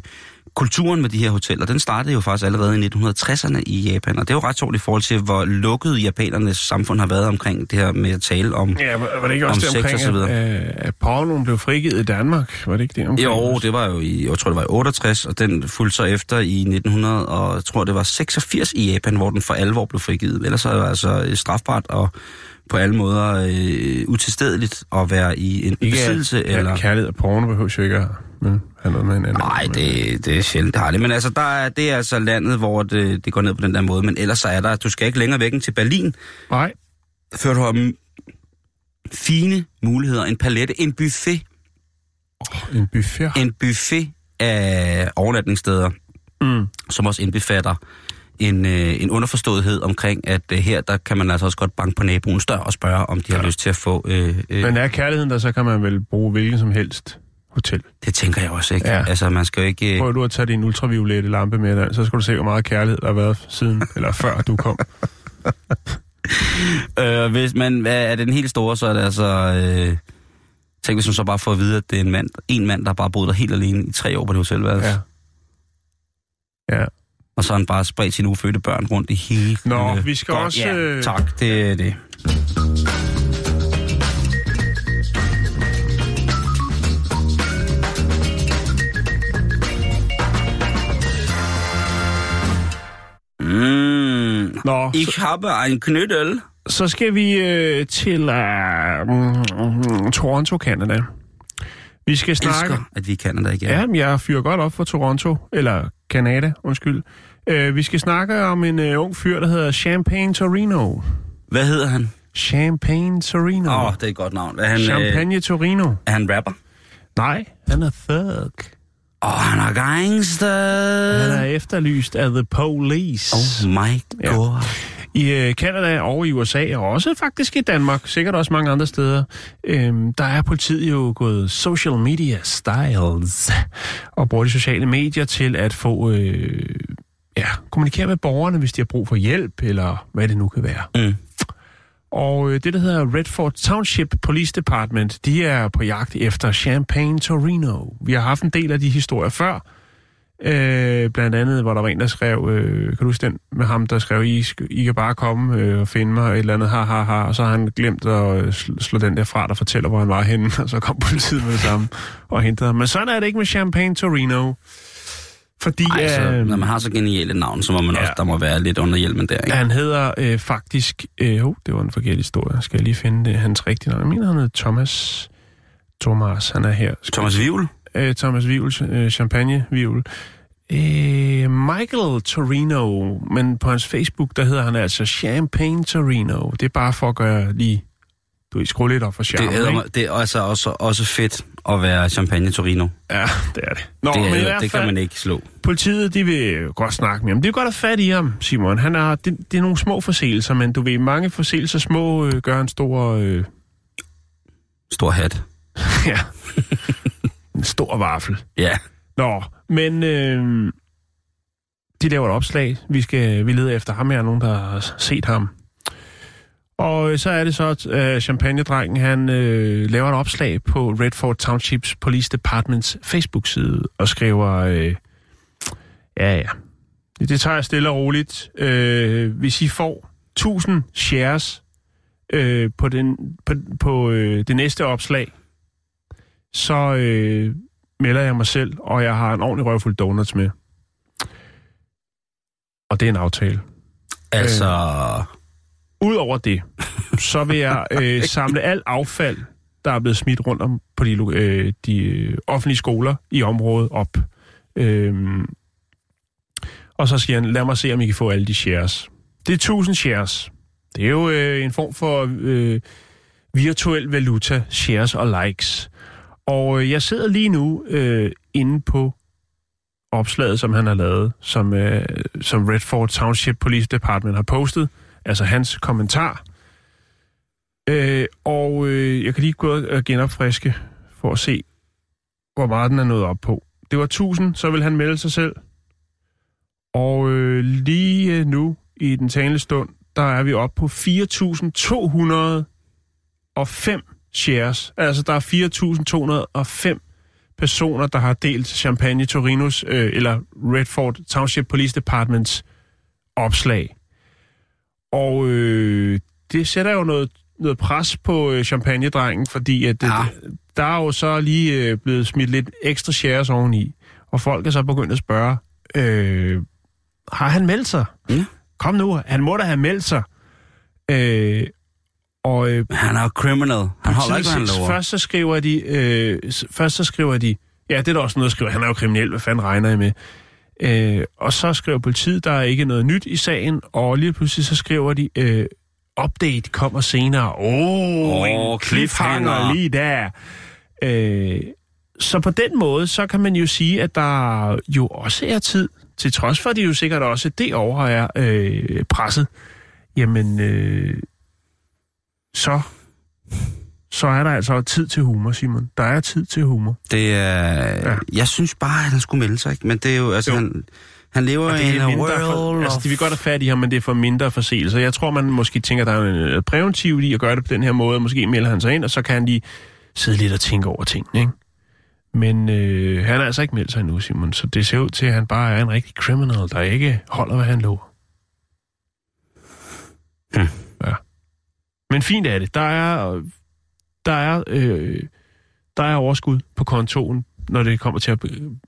kulturen med de her hoteller, den startede jo faktisk allerede i 1960'erne i Japan, og det er jo ret sjovt i forhold til, hvor lukket japanernes samfund har været omkring det her med at tale om... Ja, var var det ikke også Om det og omkring, så videre. at, øh, at pornoen blev frigivet i Danmark? Var det ikke det omkring? Jo, det var jo i, jeg tror det var i 68, og den fulgte så efter i 1900, og jeg tror det var 86 i Japan, hvor den for alvor blev frigivet. Ellers er det altså strafbart og på alle måder øh, utilstedeligt at være i en Ikke besiddelse. at, eller... kærlighed og porno behøver jo ikke at men, have noget med hinanden. Nej, det, det er sjældent, det har det. Men altså, der er, det er altså landet, hvor det, det går ned på den der måde. Men ellers så er der, du skal ikke længere væk end til Berlin, Nej, før du har fine muligheder. En palette, en buffet. en buffet. En buffet af overnatningssteder. Mm. som også indbefatter en, øh, en underforståethed omkring, at øh, her der kan man altså også godt banke på naboens dør og spørge, om de har Ja. lyst til at få... Øh, øh, Men er kærligheden der, så kan man vel bruge hvilken som helst hotel. det tænker jeg også, ikke? Ja. Altså, man skal jo ikke... Øh, Prøv du at tage din ultraviolette lampe med dig, så skal du se, hvor meget kærlighed der har været siden, (laughs) eller før du kom. (laughs) øh, hvis man hvad er den helt store, så er det altså... Øh, tænk, hvis man så bare får at vide, at det er en mand, en mand, der bare boet der helt alene i tre år på det hotelværelse. Ja. Ja. Og så har han bare spredt sine ufødte børn rundt i hele... Nå, vi skal godt, også, Ja, øh, tak, det er det. Mm. Nå, så, Ich habe ein Knödel. så skal vi øh, til øh, Toronto, Canada. Vi skal snakke... Elsker, at vi er i Canada igen. Ja, men jeg fyrer godt op for Toronto, eller Canada, undskyld. Øh, vi skal snakke om en øh, ung fyr, der hedder Champagne Torino. Hvad hedder han? Champagne Torino. Åh, oh, det er et godt navn. Er han, øh, Champagne Torino. er han rapper? Nej, han er thug. Åh, oh, han er gangster. Han er efterlyst af The Police. Oh my Ja. god. I øh, Canada og i USA, og også faktisk i Danmark, sikkert også mange andre steder, øhm, der er politiet jo gået social media styles og bruger de sociale medier til at få, øh, ja, kommunikere med borgerne, hvis de har brug for hjælp, eller hvad det nu kan være. Mm. Og øh, det, der hedder Redford Township Police Department, de er på jagt efter Champagne Torino. Vi har haft en del af de historier før. Øh, blandt andet, hvor der var en, der skrev, øh, kan du huske den med ham, der skrev, I, I kan bare komme øh, og finde mig, et eller andet, ha, ha, ha, og så har han glemt at øh, sl- slå den der fra, der fortæller, hvor han var henne, (laughs) og så kom politiet med det samme og hentede ham. Men sådan er det ikke med Champagne Torino. Fordi Ej, så, øh, når man har så geniale navn, så må man ja. også, der må være lidt under hjelmen der, ikke? han hedder øh, faktisk, øh, oh, det var en forkert historie, skal jeg lige finde det, hans rigtige navn. Jeg mener, han hedder Thomas, Thomas, han er her. Skal Thomas Vivl? øh, Thomas Vivl, øh, Champagne Vivl. Øh, Michael Torino, men på hans Facebook, der hedder han altså Champagne Torino. Det er bare for at gøre lige, du ved, skrue lidt op for Det, charmen, er, ikke? det er altså også, også fedt at være champagne Torino. Ja, det er det. Nå, det, men i er, hvert det kan fald, man ikke slå. politiet, de vil godt snakke med ham. Det er godt at fat i ham, Simon. Han er, det, det er nogle små forseelser, men du ved, mange forseelser små øh, gør en stor... Øh, Stor hat. (laughs) ja, en stor vaffel. Ja. Nå, men øh, de laver et opslag. Vi skal vi leder efter ham. Jeg er nogen, der har set ham. Og øh, så er det så, at øh, champagnedrengen, han øh, laver et opslag på Redford Townships Police Departments Facebook-side og skriver, øh, ja ja, det tager jeg stille og roligt. Øh, hvis I får 1000 shares øh, på, den, på, på øh, det næste opslag, så øh, melder jeg mig selv, og jeg har en ordentlig røvfuld donuts med. Og det er en aftale. Altså... Udover det, så vil jeg (laughs) øh, samle alt affald der er blevet smidt rundt om på de, øh, de øh, offentlige skoler i området op. Øhm, og så siger han, lad mig se, om I kan få alle de shares. Det er 1000 shares. Det er jo øh, en form for øh, virtuel valuta, shares og likes. Og øh, jeg sidder lige nu øh, inde på opslaget, som han har lavet, som, øh, som Redford Township Police Department har postet. Altså hans kommentar. Øh, og øh, jeg kan lige gå og genopfriske for at se, hvor meget den er nået op på. Det var 1000, så vil han melde sig selv. Og øh, lige øh, nu, i den talende stund, der er vi oppe på 4.205 shares. Altså, der er 4.205 personer, der har delt Champagne Torinos, øh, eller Redford Township Police Departments opslag. Og øh, det sætter jo noget, noget pres på øh, champagnedrengen, fordi at, Ja. ja. der er jo så lige øh, blevet smidt lidt ekstra shares oveni. Og folk er så begyndt at spørge, øh, har han meldt sig? Ja. Kom nu, han må da have meldt sig. Øh, og øh, Han er jo criminal. Han holder ikke, han lover. Først så skriver de, øh, først så skriver de, ja, det er da også noget at skrive, han er jo kriminel, hvad fanden regner I med? Øh, og så skriver politiet, der er ikke noget nyt i sagen, og lige pludselig så skriver de, øh, update kommer senere. Åh, oh, en cliffhanger. lige der. Øh, så på den måde, så kan man jo sige, at der jo også er tid, til trods for, at de jo sikkert også det over er øh, presset, jamen, øh, så, så er der altså tid til humor, Simon. Der er tid til humor. Det er... Ja. Jeg synes bare, at han skulle melde sig, ikke? Men det er jo... Altså, Jo. han, han lever i en world for, altså, of... de vil godt have fat i ham, men det er for mindre forseelser. Jeg tror, man måske tænker, der er en præventiv i at gøre det på den her måde, måske melder han sig ind, og så kan han lige sidde lidt og tænke over tingene, ikke? Men øh, han er altså ikke meldt sig endnu, Simon, så det ser ud til, at han bare er en rigtig criminal, der ikke holder, hvad han lover. Hmm. Ja. Men fint er det. Der er, der er, øh, der er overskud på kontoen, når det kommer til at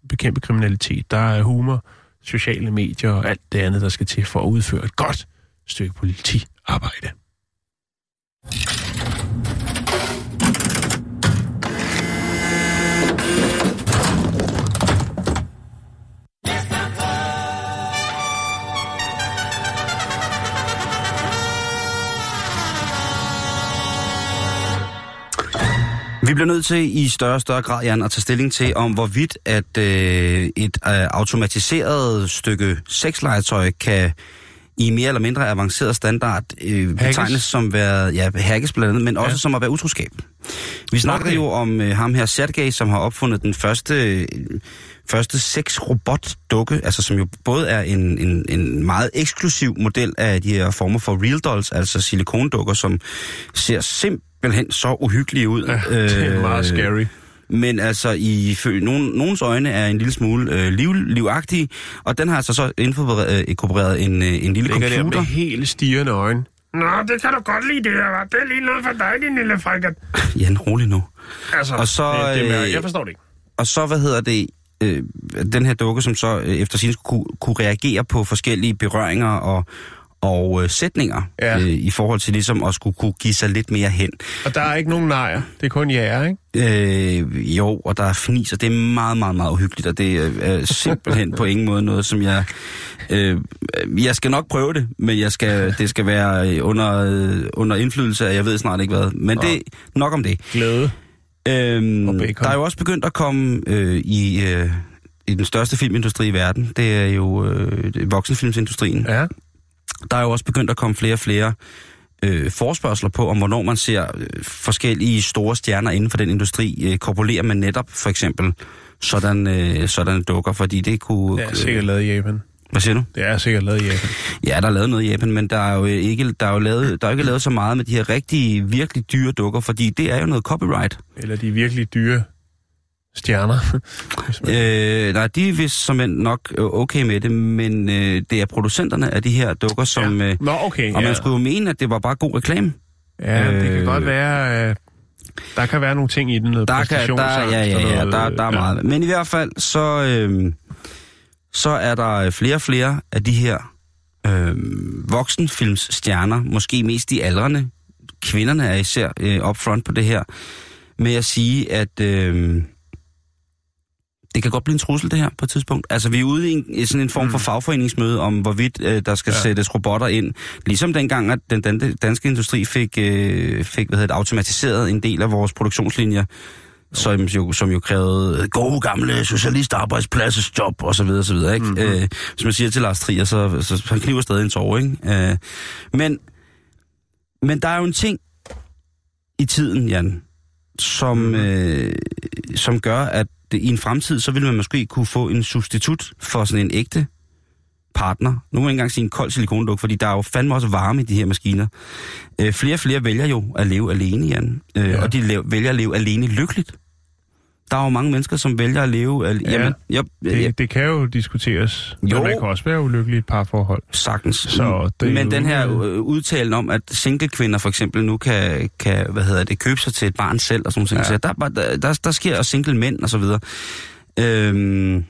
bekæmpe kriminalitet. Der er humor, sociale medier og alt det andet, der skal til for at udføre et godt stykke politiarbejde. Vi bliver nødt til i større og større grad, Jan, at tage stilling til, om hvorvidt at øh, et øh, automatiseret stykke sexlegetøj kan i mere eller mindre avanceret standard øh, betegnes som være, ja, hackes blandt andet, men også Ja. som at være utroskab. Vi snakker Okay. jo om øh, ham her, Sergej, som har opfundet den første, øh, første sex-robot-dukke, altså som jo både er en, en, en meget eksklusiv model af de her former for real dolls, altså silikondukker, som ser simpelthen så uhyggelige ud. (laughs) Ja, det er meget scary. Men altså, i nogen, nogens øjne er en lille smule øh, liv, livagtig, og den har altså så inkorporeret, øh, en, øh, en lille Ligger der computer. med helt stirrende øjne. Nå, det kan du godt lide, det her. Det er lige noget for dig, din lille frikat. (laughs) Jan, rolig nu. Altså, Og så, det, det er øh, jeg forstår det ikke. Og så, hvad hedder det, øh, den her dukke, som så øh, efter sin kunne, kunne reagere på forskellige berøringer og, og øh, sætninger, Ja. øh, i forhold til ligesom at skulle kunne give sig lidt mere hen. Og der er ikke nogen nejer. Det er kun jer, ikke? Øh, jo, og der er fnis, og det er meget, meget, meget uhyggeligt, og det øh, er simpelthen på ingen måde noget, som jeg... Øh, jeg skal nok prøve det, men jeg skal, det skal være øh, under, øh, under indflydelse af, jeg ved snart ikke hvad. Men det nok om det. Glæde. Øhm, der er jo også begyndt at komme øh, i, øh, i den største filmindustri i verden. Det er jo øh, voksenfilmsindustrien. Ja. Der er jo også begyndt at komme flere og flere øh, forspørgseler på, om hvornår man ser øh, forskellige store stjerner inden for den industri øh, korpulere med netop for eksempel sådan, øh, sådan dukker, fordi det kunne... Det er sikkert lavet i Japan. Hvad siger du? Det er sikkert lavet i Japan. Ja, der er lavet noget i Japan, men der er jo ikke, der er jo lavet, der er ikke lavet så meget med de her rigtige, virkelig dyre dukker, fordi det er jo noget copyright. Eller de virkelig dyre stjerner. (laughs) Øh, nej, de er vist som nok øh, okay med det, men øh, det er producenterne af de her dukker, som... Ja. Øh, Nå, okay. og ja. man skulle jo mene, at det var bare god reklame. Ja, det kan Øh, godt være... Øh, der kan være nogle ting i den, noget Der kan, der, ja, ja, ja, noget, der, der er meget. Men i hvert fald, så, øh, så er der flere og flere af de her øh, voksenfilmsstjerner, måske mest de aldrende. Kvinderne er især øh, up front på det her. med at sige, at øh, det kan godt blive en trussel, det her, på et tidspunkt. Altså, vi er ude i, en, i sådan en form for fagforeningsmøde om, hvorvidt øh, der skal ja. Sættes robotter ind. Ligesom dengang, at den dan- danske industri fik, øh, fik hvad hedder det, automatiseret en del af vores produktionslinjer, som jo, som jo krævede gode gamle socialistarbejdspladses job, og så videre, så videre, ikke? Mm-hmm. Øh, hvis man siger til Lars Trier, så, så han kniver stadig en tår, ikke? Øh, men, men der er jo en ting i tiden, Jan, som, mm. øh, som gør, at det, i en fremtid, så vil man måske kunne få en substitut for sådan en ægte partner. Nu må jeg ikke engang sige en kold silikonduk, fordi der er jo fandme også varme i de her maskiner. Øh, flere og flere vælger jo at leve alene, Jan. Øh, ja. Og de vælger at leve alene lykkeligt. Der er jo mange mennesker, som vælger at leve... Al- Ja, jamen, jeg, jeg, Det, det kan jo diskuteres. Jo. Men man kan også være ulykkelig i et parforhold. Sagtens. Så det Men jo den her øh, udtale om, at single-kvinder for eksempel nu kan, kan hvad hedder det, købe sig til et barn selv og sådan noget. Ja. Der, der, der, der sker også single-mænd og så videre. Øhm,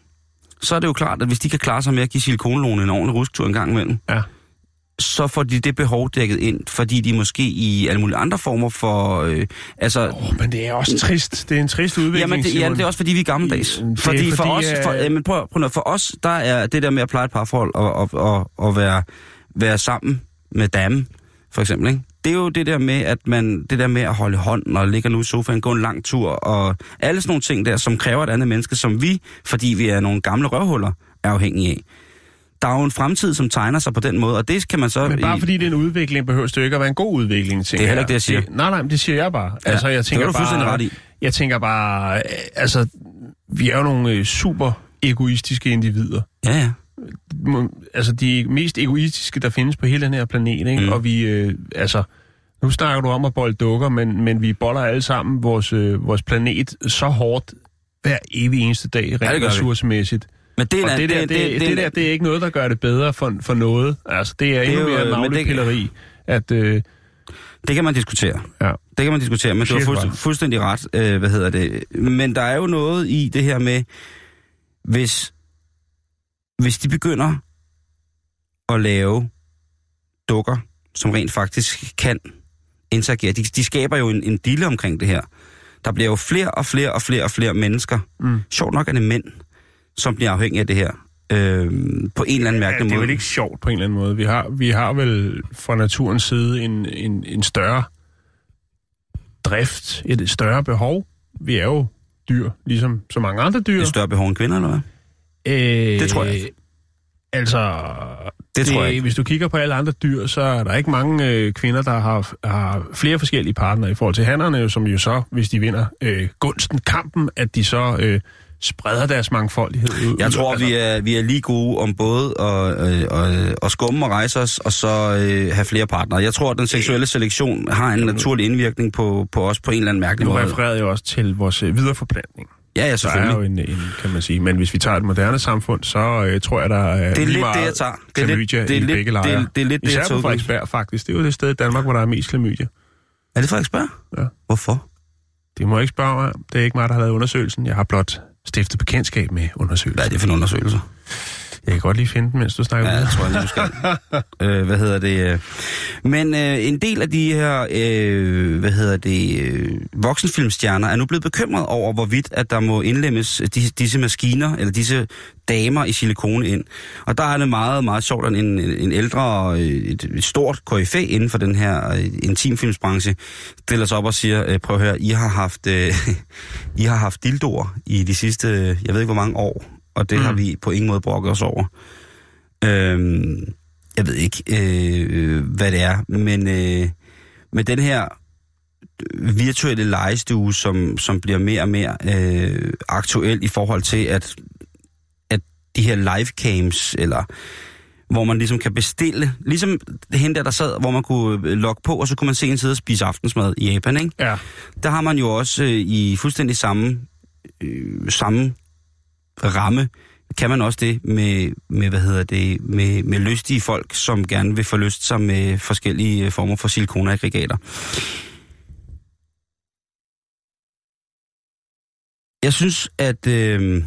så er det jo klart, at hvis de kan klare sig med at give silikonlån en ordentlig rusktur en gang imellem, Ja. Så får de det behov dækket ind, fordi de måske i alle mulige andre former for... Øh, altså, Oh, men det er også trist. Det er en trist udvikling, Jamen, det, ja, det er også fordi, vi er gammeldags. Det er fordi, for os, for, øh, jamen, prøv, prøv, nu, for os, der er det der med at pleje et parforhold og, og, og, og være, være sammen med damen, for eksempel, ikke? Det er jo det der med, at man, det der med at holde hånden og ligge nu i sofaen, gå en lang tur, og alle sådan nogle ting der, som kræver et andet menneske, som vi, fordi vi er nogle gamle røvhuller, er afhængige af. Der er jo en fremtid, som tegner sig på den måde, og det kan man så... Men bare i- fordi det er en udvikling, behøver det ikke at være en god udvikling, tænker Det er heller ikke det, jeg siger. nej, nej, men det siger jeg bare. Ja, altså, jeg det tænker har du bare, ret i. Jeg tænker bare, øh, altså, vi er jo nogle øh, super egoistiske individer. Ja, ja. Altså, de mest egoistiske, der findes på hele den her planet, ikke? Mm. Og vi, øh, altså, nu snakker du om at bolde dukker, men, men vi boller alle sammen vores, øh, vores planet så hårdt hver evig eneste dag, det rent gør vi. Men det, er det, der, det, det, det, der, det er ikke noget, der gør det bedre for, for noget. Altså, det er, endnu mere øh, men det- navlepilleri, at... Øh, Det kan man diskutere. ja. Det kan man diskutere, men du har Shit, fuldstændig, fuldstændig ret. Øh, hvad hedder det? Men der er jo noget i det her med, hvis, hvis de begynder at lave dukker, som rent faktisk kan interagere. De, de skaber jo en, en dille omkring det her. Der bliver jo flere og flere og flere og flere mennesker. Mm. Sjovt nok er det mænd, som bliver afhængige af det her. Øh, på en eller anden Ja, mærkelig det er måde. vel ikke sjovt på en eller anden måde. Vi har, vi har vel fra naturens side en, en, en større drift, et større behov. Vi er jo dyr, ligesom så mange andre dyr. Et større behov end kvinder, eller hvad? Øh, Det tror jeg ikke. Altså, Det tror jeg ikke. hvis du kigger på alle andre dyr, så er der ikke mange øh, kvinder, der har, har flere forskellige partnere i forhold til hannerne, som jo så, hvis de vinder øh, gunsten, kampen, at de så øh, spreder deres mangfoldighed ud. Jeg tror, altså, vi er, vi er lige gode om både at, øh, at, at skumme og rejse os, og så øh, have flere partnere. Jeg tror, at den seksuelle selektion har en naturlig indvirkning på, på os på en eller anden mærkelig måde. refererede jeg også til vores øh, videreforplantning. Ja, ja, Der er selvfølgelig. jo en, en, kan man sige, men hvis vi tager et moderne samfund, så øh, tror jeg, der er Det er lidt meget det, jeg tager. Det er lidt- det er i lidt- begge lejre. det er- det er lidt det, Især jeg tager på. Frederiksberg, faktisk. Det er jo det sted i Danmark, hvor der er mest klamydia. Er det Frederiksberg? Ja. Hvorfor? Det må jeg ikke spørge mig. Det er ikke mig, der har lavet undersøgelsen. Jeg har blot stiftet bekendtskab med undersøgelser. Hvad er det for en undersøgelse? Jeg kan godt lige finde den, mens du snakker Ja, videre. tror, jeg, du skal. (laughs) øh, hvad hedder det? øh. Men øh, en del af de her, øh, hvad hedder det, øh, voksenfilmstjerner er nu blevet bekymret over, hvorvidt at der må indlemmes de, disse maskiner, eller disse damer i silikone ind. Og der er det meget, meget sjovt, at en, en ældre, øh, et, et stort KFA inden for den her øh, intimfilmsbranche, stiller sig op og siger, prøv at høre, I har haft, (laughs) I har haft dildoer i de sidste, jeg ved ikke hvor mange år, og det mm. har vi på ingen måde brokket os over. Øhm, jeg ved ikke, øh, hvad det er, men øh, med den her virtuelle legestue, som, som bliver mere og mere øh, aktuel i forhold til, at, at de her livecams, eller hvor man ligesom kan bestille, ligesom hende der, der sad, hvor man kunne øh, logge på, og så kunne man se en sidde og spise aftensmad i Japan, ikke? Ja. Der har man jo også øh, i fuldstændig samme, øh, samme ramme, kan man også det med, med hvad hedder det, med, med lystige folk, som gerne vil forlyste sig med forskellige øh, former for silikonaggregater. Jeg synes, at... Øh,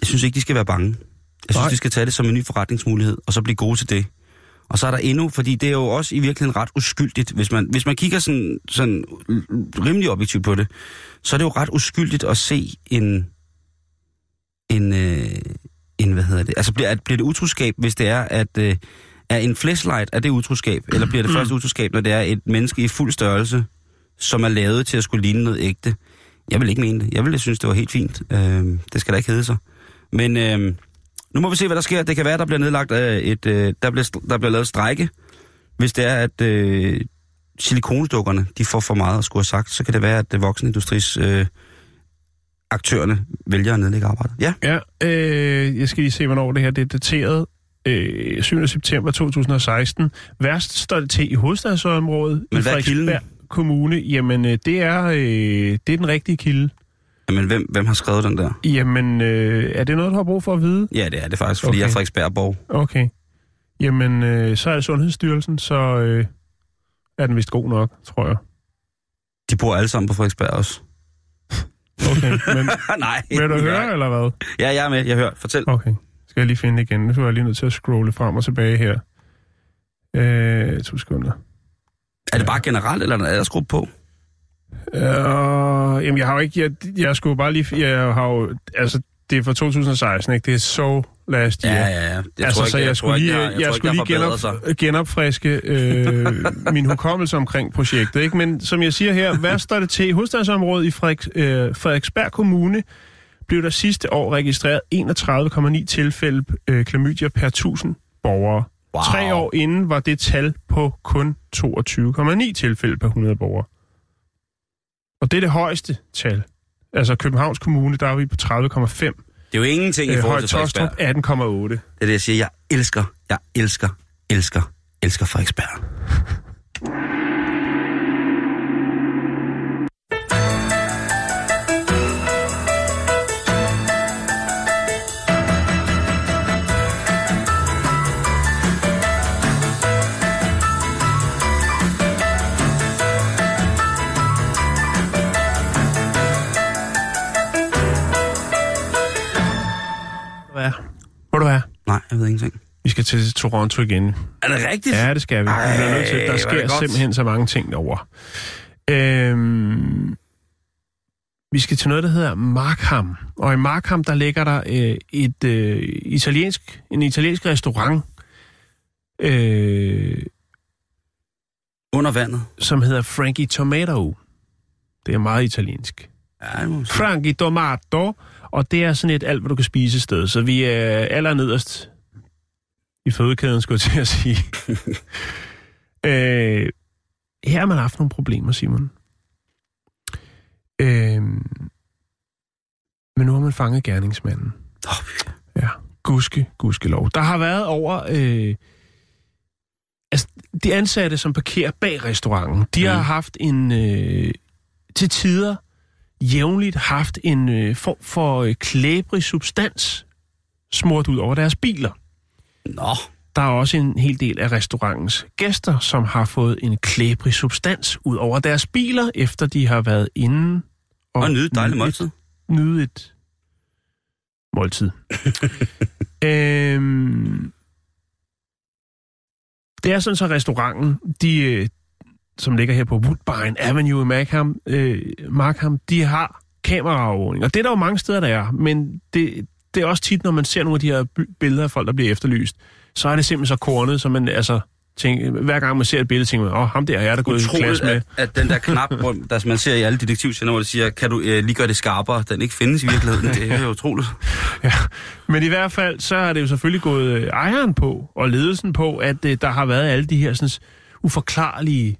jeg synes ikke, de skal være bange. Jeg synes, Nej. de skal tage det som en ny forretningsmulighed, og så blive gode til det. Og så er der endnu, fordi det er jo også i virkeligheden ret uskyldigt, hvis man, hvis man kigger sådan, sådan rimelig objektivt på det, så er det jo ret uskyldigt at se en, en, øh, en hvad hedder det, altså bliver, bliver det utroskab, hvis det er, at øh, er en flashlight, er det utroskab, eller bliver det Mm. først utroskab, når det er et menneske i fuld størrelse, som er lavet til at skulle ligne noget ægte? Jeg vil ikke mene det. Jeg ville synes, det var helt fint. Øh, det skal da ikke hedde sig. Men øh, nu må vi se, hvad der sker. Det kan være, der bliver nedlagt øh, et, øh, der, bliver, der bliver lavet strække, hvis det er, at øh, silikondukkerne, de får for meget at skulle have sagt, så kan det være, at det voksenindustris øh, aktørerne vælger at nedlægge arbejdet. Ja, Ja, øh, jeg skal lige se, hvornår det her det er dateret. Øh, 7. september 2016. Værst står det til i hovedstadsområdet Men i hvad er kilden? Kommune. Jamen, øh, det er, øh, det er den rigtige kilde. Men hvem, hvem har skrevet den der? Jamen, øh, er det noget, du har brug for at vide? Ja, det er det faktisk, fordi okay. Okay. jeg er Frederiksbergborg. Okay. Jamen, øh, så er det Sundhedsstyrelsen, så øh, er den vist god nok, tror jeg. De bor alle sammen på Frederiksberg også. Okay, (laughs) men Nej. vil du høre, jeg. eller hvad? Ja, jeg er med. Jeg hører. Fortæl. Okay. Skal jeg lige finde det igen? Nu er jeg lige nødt til at scrolle frem og tilbage her. Øh, to sekunder. Er det bare generelt, eller er der aldersgruppe på? Øh, jamen, jeg har jo ikke... Jeg, jeg skulle bare lige... Jeg har jo... Altså, det er fra 2016, ikke? Det er så last year. Ja, ja, ja. Jeg altså, tror så jeg, jeg, skulle tror ikke, lige, jeg, jeg, jeg, jeg skulle lige jeg forbedrer sig. genop, genopfriske øh, min hukommelse omkring projektet. Ikke? Men som jeg siger her, hvad står det til? I hovedstadsområdet i Frederik, øh, Frederiksberg Kommune blev der sidste år registreret 31,9 tilfælde øh, klamydia per 1000 borgere. Wow. Tre år inden var det tal på kun 22,9 tilfælde per 100 borgere. Og det er det højeste tal. Altså Københavns Kommune, der er vi på 30,5. Det er jo ingenting i Øh, forhold til Frederiksberg. 18,8. Det er det, jeg siger. Jeg elsker, jeg elsker, elsker, elsker Frederiksberg. Jeg ved ingenting. Vi skal til Toronto igen. Er det rigtigt? Ja, det skal vi. vi bliver nødt til. Ej, Der er sker simpelthen så mange ting derovre. Øhm, vi skal til noget, der hedder Markham. Og i Markham, der ligger der øh, et øh, italiensk, en italiensk restaurant, øh, Under vandet. som hedder Frankie Tomato. Det er meget italiensk. Ja. Frankie Tomato, og det er sådan et alt, hvad du kan spise sted. Så vi er allernederst i fødekæden, skulle jeg til at sige. (laughs) øh, her har man haft nogle problemer, Simon. Øh, men nu har man fanget gerningsmanden. Åh, Ja, guske, guske lov. Der har været over... Øh, altså, de ansatte, som parkerer bag restauranten, de Mm. har haft en... Øh, til tider jævnligt haft en øh, form for øh, klæbrig substans smurt ud over deres biler. Nå, Der er også en hel del af restaurantens gæster, som har fået en klæbrig substans ud over deres biler, efter de har været inde og nyde et dejligt måltid. nyde et måltid. (laughs) øhm, det er sådan så restauranten, de, øh, som ligger her på Woodbine Avenue i Markham, øh, Markham de har kameraovervågning. Og det er der jo mange steder, der er, men det, det er også tit, når man ser nogle af de her billeder af folk, der bliver efterlyst, så er det simpelthen så kornet, så man altså tænker, hver gang man ser et billede, tænker man, åh, ham der er jeg der gået i klasse med. at, at den der knap, (laughs) hvor, der man ser i alle detektivscener, hvor det siger, kan du øh, lige gøre det skarpere, den ikke findes i virkeligheden. Det er jo utroligt. (laughs) Ja, men i hvert fald, så er det jo selvfølgelig gået øh, ejeren på, og ledelsen på, at øh, der har været alle de her sådan, uforklarlige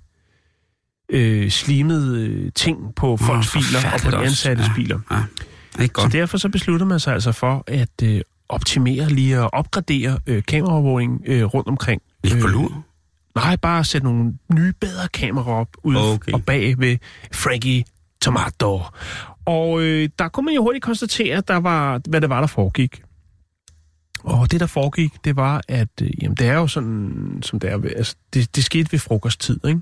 øh, slimede øh, ting på folks Nå, biler og på de ansattes Ja. biler. Ja, ikke Så godt. derfor så beslutter man sig altså for at øh, optimere lige og opgradere øh, kameraovervågning øh, rundt omkring. Lige på Øh, lur. Nej, bare sætte nogle nye, bedre kameraer op ude Okay. og bag ved Frankie Tomato. Og øh, der kunne man jo hurtigt konstatere, at der var, hvad det var, der foregik. Og det, der foregik, det var, at øh, jamen, det er jo sådan, som det er. Altså, det, det skete ved frokosttid, ikke?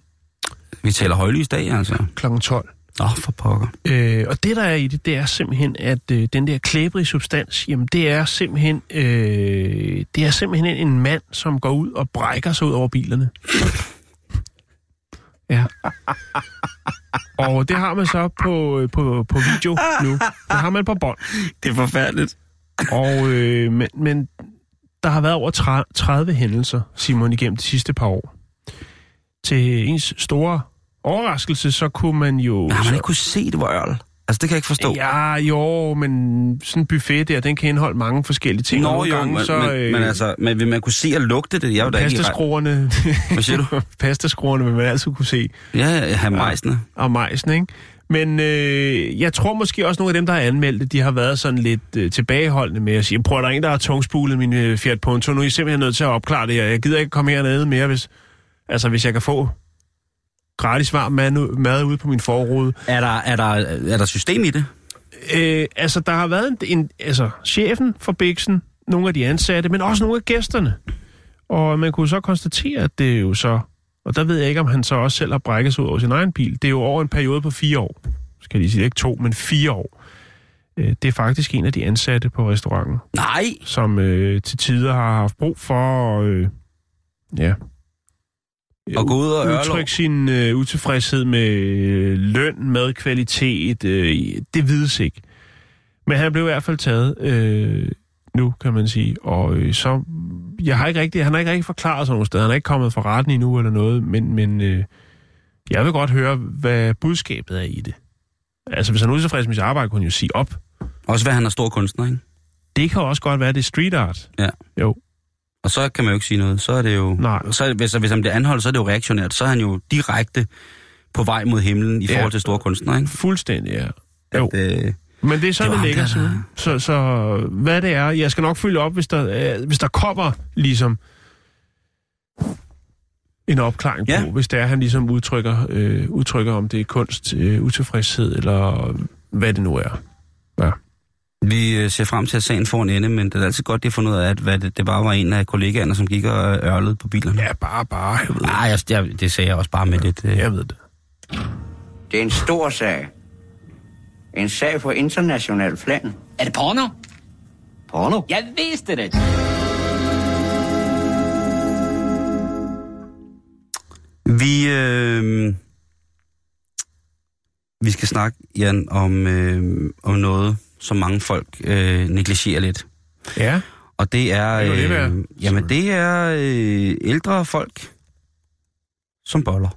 Vi taler højlysdag, altså. Klokken 12. Nå, for pokker. Øh, og det, der er i det, det er simpelthen, at øh, den der klæbrige substans, jamen det er simpelthen, øh, det er simpelthen en mand, som går ud og brækker sig ud over bilerne. Ja. (laughs) Og det har man så på, øh, på, på video nu. Det har man på bånd. Det er forfærdeligt. Og, øh, men, men der har været over 30 hændelser, Simon, igennem de sidste par år. Til ens store overraskelse, så kunne man jo... Men har man ikke kunne se, det var ørl? Altså, det kan jeg ikke forstå. Ja, jo, men sådan en buffet der, den kan indeholde mange forskellige ting. og Nå jo, gange, men, så, men, øh, men altså, men vil man kunne se og lugte det? Jeg jo da. Pastaskruerne, (laughs) Hvad siger du? (laughs) pastaskruerne vil man altid kunne se. Ja, ja, have majsene. Og majsen, ikke? Men øh, jeg tror måske også, nogle af dem, der har anmeldt det, de har været sådan lidt øh, tilbageholdende med at sige, prøv, der er en, der har tungspulet min øh, Fiat Punto, nu er I simpelthen nødt til at opklare det her. Jeg gider ikke komme hernede mere, hvis, altså, hvis jeg kan få gratis varm mad, mad ude på min forrude. Er der, er, der, er der system i det? Øh, altså, der har været en, en, altså, chefen for Bixen, nogle af de ansatte, men også nogle af gæsterne. Og man kunne så konstatere, at det er jo så... Og der ved jeg ikke, om han så også selv har brækket sig ud over sin egen bil. Det er jo over en periode på fire år. Skal de sige, ikke to, men fire år. Øh, det er faktisk en af de ansatte på restauranten, Nej! som øh, til tider har haft brug for... Øh, ja, Og gå ud og udtrykke sin øh, utilfredshed med øh, løn, madkvalitet, øh, det vides ikke. Men han blev i hvert fald taget øh, nu, kan man sige. Og øh, så, jeg har ikke rigtig, han har ikke rigtig forklaret sig nogen steder. Han er ikke kommet fra retten endnu eller noget, men, men øh, jeg vil godt høre, hvad budskabet er i det. Altså, hvis han er utilfreds med sit arbejde, kunne han jo sige op. Også hvad han er stor kunstner, ikke? Det kan også godt være, det er street art. Ja. Jo, Og så kan man jo ikke sige noget. Så er det jo... Nej. Så, hvis, hvis han bliver anholdt, så er det jo reaktionært. Så er han jo direkte på vej mod himlen i Ja. forhold til store kunstnere, ikke? fuldstændig, ja. Jo. At, øh, Men det er sådan, Det ligger, der. Så, så hvad det er, jeg skal nok følge op, hvis der, øh, hvis der kommer ligesom en opklaring Ja. på, hvis det er, han ligesom udtrykker, øh, udtrykker om det er kunst, øh, utilfredshed, eller hvad det nu er. Ja. Vi øh, ser frem til, at sagen får en ende, men det er altid godt, at de har fundet ud af, at hvad det, det bare var en af kollegaerne, som gik og øh, ørlede på bilerne. ja, bare, bare, jeg ved, Nej, jeg, jeg, det sagde jeg også bare med lidt... Øh, jeg ved det. Det er en stor sag. En sag for international plan. Er det porno? Porno? Jeg vidste det. Vi, øh, vi skal snakke, Jan, om, øh, om noget, som mange folk øh, negligerer lidt. Ja, Og det er... Det være? Øh, jamen, det er øh, ældre folk, som boller.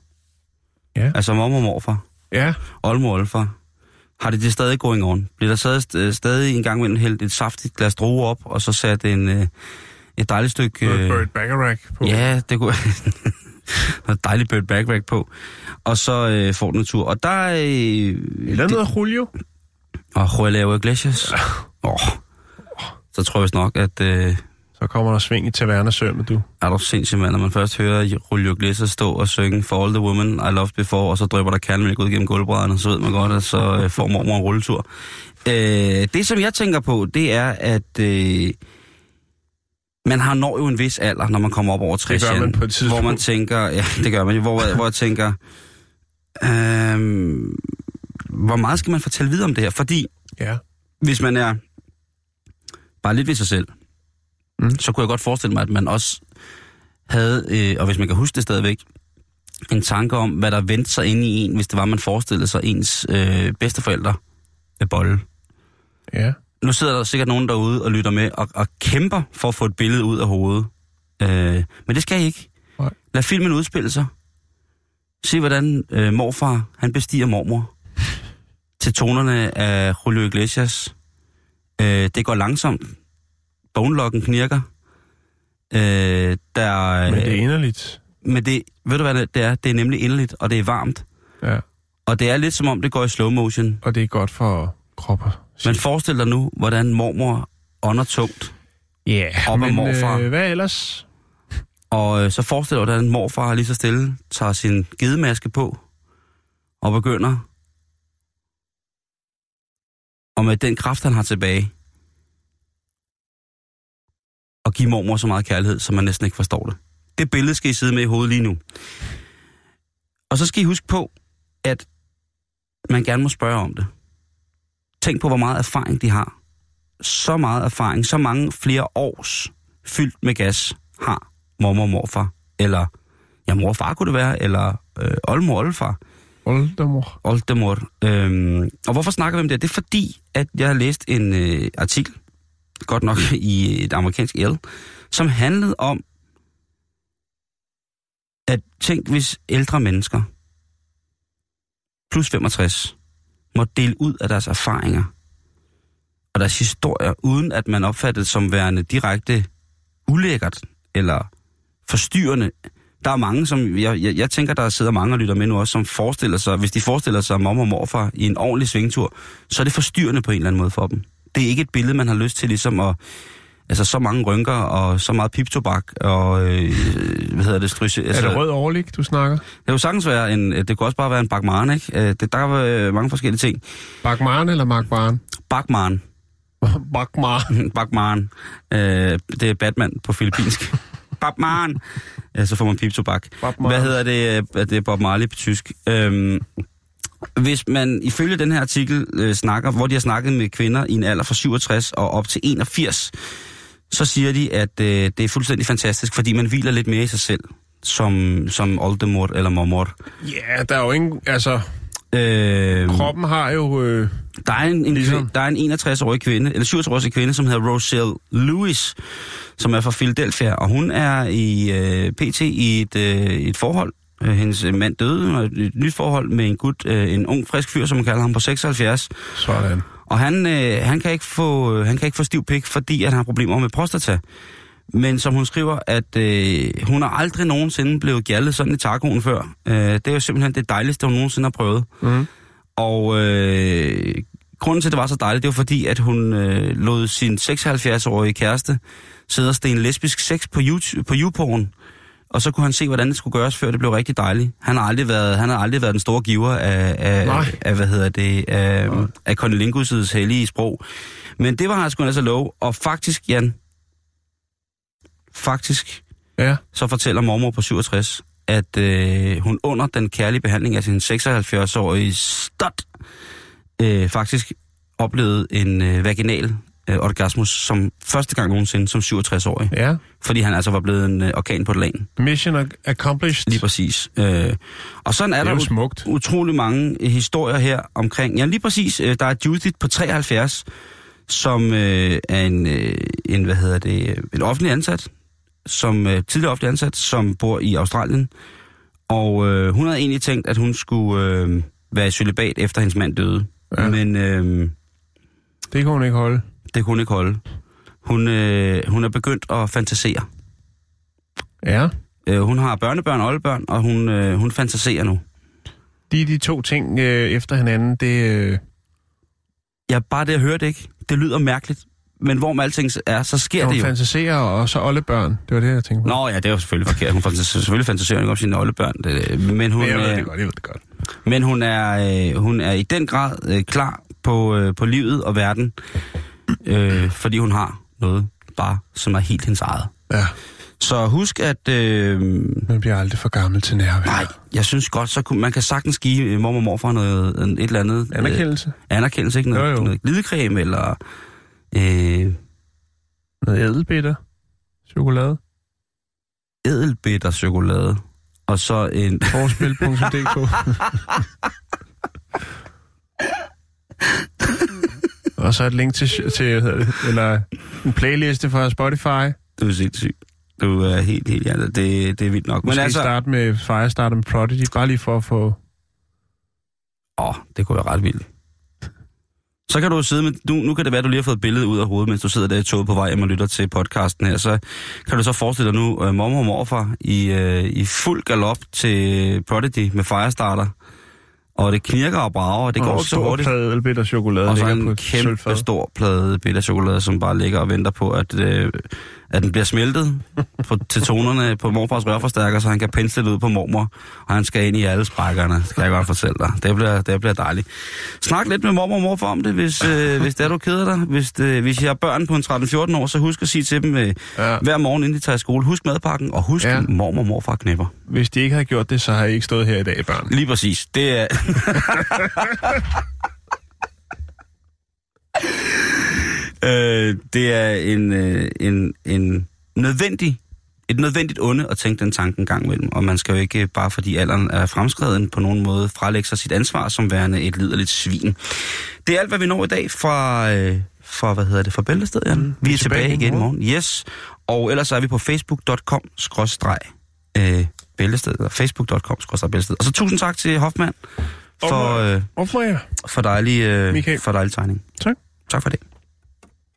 Ja. Altså mormor og morfar, ja, oldemor og. Har det det stadig going on? Bliver der stadig, stadig en gang imellem hældt et saftigt glas druer op, og så sat en, øh, et dejligt stykke... noget Burt Bacharach på. Ja, det kunne (laughs) noget dejligt Burt Bacharach på. Og så øh, får den en tur. Og der er... Øh, Eller noget Julio. Og Julio Iglesias. Åh. Oh. Så tror jeg nok, at... Øh, Så kommer der sving i tavernesømmet, du. er du sindssygt, mand, når man først hører Julio Iglesias stå og synge For All the Women I Loved Before, og så drøber der kærlemælk ud gennem gulvbrædderne, så ved man godt, at så øh, får mormor en rulletur. Øh, det, som jeg tænker på, det er, at øh, man har når jo en vis alder, når man kommer op over 60 Det gør man på et tidspunkt. Hvor man tænker, ja, det gør man jo, hvor, hvor jeg tænker, (laughs) øh, hvor meget skal man fortælle videre om det her? Fordi Ja. hvis man er bare lidt ved sig selv, Mm. så kunne jeg godt forestille mig, at man også havde, øh, og hvis man kan huske det stadigvæk, en tanke om, hvad der vendte sig inde i en, hvis det var, man forestillede sig ens øh, bedsteforældre med bolle. Ja. Nu sidder der sikkert nogen derude og lytter med og, og kæmper for at få et billede ud af hovedet. Øh, men det skal I ikke. Nej. Lad filmen udspille sig. Se, hvordan øh, morfar han bestiger mormor til tonerne af Julio Iglesias. Øh, det går langsomt. Bonelokken knirker. Øh, der, Men det er inderligt. men det, ved du hvad det er? Det er nemlig inderligt, og det er varmt. Ja. Og det er lidt som om, det går i slow motion. Og det er godt for kroppen. Men forestil dig nu, hvordan mormor ånder tungt. Ja, Op ad men morfar. øh, hvad ellers? Og øh, så forestil dig, hvordan morfar lige så stille tager sin gedemaske på og begynder, og med den kraft, han har tilbage, og give mormor så meget kærlighed, som man næsten ikke forstår det. Det billede skal I sidde med i hovedet lige nu. Og så skal I huske på, at man gerne må spørge om det. Tænk på, hvor meget erfaring de har. Så meget erfaring, så mange flere års fyldt med gas har mormor og morfar. Eller, ja, mor og far kunne det være, eller øh, oldemor og oldefar. Oldemor. Oldemor. Øhm, og hvorfor snakker vi om det? Det er fordi, at jeg har læst en øh, artikel, godt nok (laughs) i et amerikansk el, som handlede om, at tænk, hvis ældre mennesker, plus 65, må dele ud af deres erfaringer og deres historier, uden at man opfatter som værende direkte ulækkert eller forstyrrende. Der er mange, som, jeg, jeg, jeg tænker, der sidder mange og lytter med nu også, som forestiller sig, hvis de forestiller sig mor og morfar i en ordentlig svingtur, så er det forstyrrende på en eller anden måde for dem. Det er ikke et billede, man har lyst til ligesom at, altså så mange rynker og så meget piptobak og, øh, hvad hedder det, stryse. Altså, Er det rød overlig, du snakker? Det kan jo sagtens være en, det kunne også bare være en bakmaren, ikke? Øh, Det, der er øh, mange forskellige ting. Bakmaren eller Markbaren? Bakmaren. (laughs) Bakmaren. (laughs) Bakmaren. Øh, det er Batman på filippinsk. Bakmaren. (laughs) Ja, så får man piptobak. Hvad hedder det? Øh, Det er Bob Marley på tysk. Øhm, hvis man ifølge den her artikel øh, snakker, hvor de har snakket med kvinder i en alder fra 67 og op til 81, så siger de, at øh, det er fuldstændig fantastisk, fordi man hviler lidt mere i sig selv, som, som oldemor eller mormor. Ja, der er jo ingen... Altså, Øh, kroppen har jo... Øh, Der er en, en, ligesom. der er en 61-årig kvinde, eller 67-årig kvinde, som hedder Roselle Lewis, som er fra Philadelphia, og hun er i øh, PT i et, øh, et forhold. Øh, hendes mand døde, og et, et nyt forhold med en gut, øh, en ung, frisk fyr, som man kalder ham på 76. sådan. Og han, øh, han, kan ikke få, øh, han kan ikke få stiv pik, fordi at han har problemer med prostata. Men som hun skriver, at øh, hun har aldrig nogensinde blevet gjaldet sådan i tacoen før. Øh, det er jo simpelthen det dejligste, hun nogensinde har prøvet. Mm. Og øh, grunden til, at det var så dejligt, det var fordi, at hun øh, lod sin 76-årige kæreste sidde og stene lesbisk sex på, YouTube, på YouPorn. Og så kunne han se, hvordan det skulle gøres, før det blev rigtig dejligt. Han har aldrig været, han har aldrig været den store giver af, af, af hvad hedder det, af, af Cornelingus' hellige sprog. Men det var han sgu altså lov. Og faktisk, Jan, faktisk, Ja. så fortæller mormor på 67, at øh, hun under den kærlige behandling af sin 76-årige stot øh, faktisk oplevede en øh, vaginal øh, orgasmus som første gang nogensinde som 67-årig. Ja. Fordi han altså var blevet en øh, orkan på lagen. Mission ac- accomplished. Lige præcis. Øh, og sådan er, er der ut- smukt. utrolig mange øh, historier her omkring. Ja, lige præcis. Øh, der er Judith på 73, som øh, er en, øh, en, hvad hedder det, øh, en offentlig ansat, som øh, tidligere offentlig ansat, som bor i Australien. Og øh, hun havde egentlig tænkt, at hun skulle øh, være i celibat efter hendes mand døde. Ja. Men øh, Det kan hun ikke holde. Det kunne hun ikke holde. Hun, øh, hun er begyndt at fantasere. Ja. Øh, hun har børnebørn og oldebørn, og hun, øh, hun fantaserer nu. De, de to ting øh, efter hinanden, det... Øh, Ja, bare det høre det ikke. Det lyder mærkeligt. Men hvor med alting er, så sker hun det jo. fantaserer, og så oldebørn. Det var det, jeg tænkte på. Nå ja, det er jo selvfølgelig forkert. Hun fantaserer selvfølgelig fantaserer ikke om sine oldebørn. Det, men, hun, Men jeg ved øh, det godt, jeg ved det godt. men hun er, øh, hun er i den grad øh, klar på, øh, på livet og verden, øh, fordi hun har noget bare, som er helt hendes eget. Ja. Så husk, at... Øh, Man bliver aldrig for gammel til nærvær. nej, jeg synes godt, så kunne, man kan sagtens give øh, mormor og morfar noget, et eller andet... Øh, Anerkendelse. anerkendelse, ikke? Noget, Jo, jo. noget glidecreme, eller... Øh, Noget ædelbitter. Chokolade. edelbitter chokolade. Og så en... Forspil.dk (laughs) Og så et link til, til det, eller en playliste fra Spotify. Du er sindssyg. Du er helt, helt hjertet. Det, det er vildt nok. Måske Men altså... starte med Fire, starte med Prodigy, bare lige for at få... Åh, det kunne være ret vildt. Så kan du sidde med... Nu, nu kan det være, at du lige har fået et billede ud af hovedet, mens du sidder der i toget på vej hjem og lytter til podcasten her. Så kan du så forestille dig nu uh, mormor og morfar i, uh, i fuld galop til Prodigy med Firestarter. Og det knirker og brager, og det går og ikke så stor hurtigt. plade ædelbitter chokolade Og så en kæmpe sølvfad. stor plade bitter chokolade, som bare ligger og venter på, at, øh, at den bliver smeltet (laughs) på, til tonerne på morfars rørforstærker, så han kan pensle det ud på mormor, og han skal ind i alle sprækkerne, det kan jeg godt fortælle dig. Det bliver, det bliver dejligt. Snak lidt med mormor og morfar om det, hvis, øh, hvis det er, du keder dig. Hvis, det, hvis I har børn på en 13-14 år, så husk at sige til dem øh, Ja. hver morgen, inden de tager i skole, husk madpakken, og husk Ja. mormor og morfar knæpper. Hvis de ikke havde gjort det, så har jeg ikke stået her i dag, børn. Lige præcis. Det er, (laughs) øh, det er en, øh, en, en nødvendig, et nødvendigt onde at tænke den tanke en gang imellem. Og man skal jo ikke, bare fordi alderen er fremskreden, på nogen måde frelægge sig sit ansvar som værende et liderligt svin. Det er alt, hvad vi når i dag fra, øh, fra hvad hedder det, fra Bæltestedet. Mm, vi er tilbage, tilbage igen i morgen. Yes. Og ellers er vi på facebook.com skråstreg øh, bæltestedet, eller facebook.com bæltestedet. Og så tusind tak til Hoffmann for, øh, for, dejlig, øh, for dejlig tegning. Tak. Tak for det.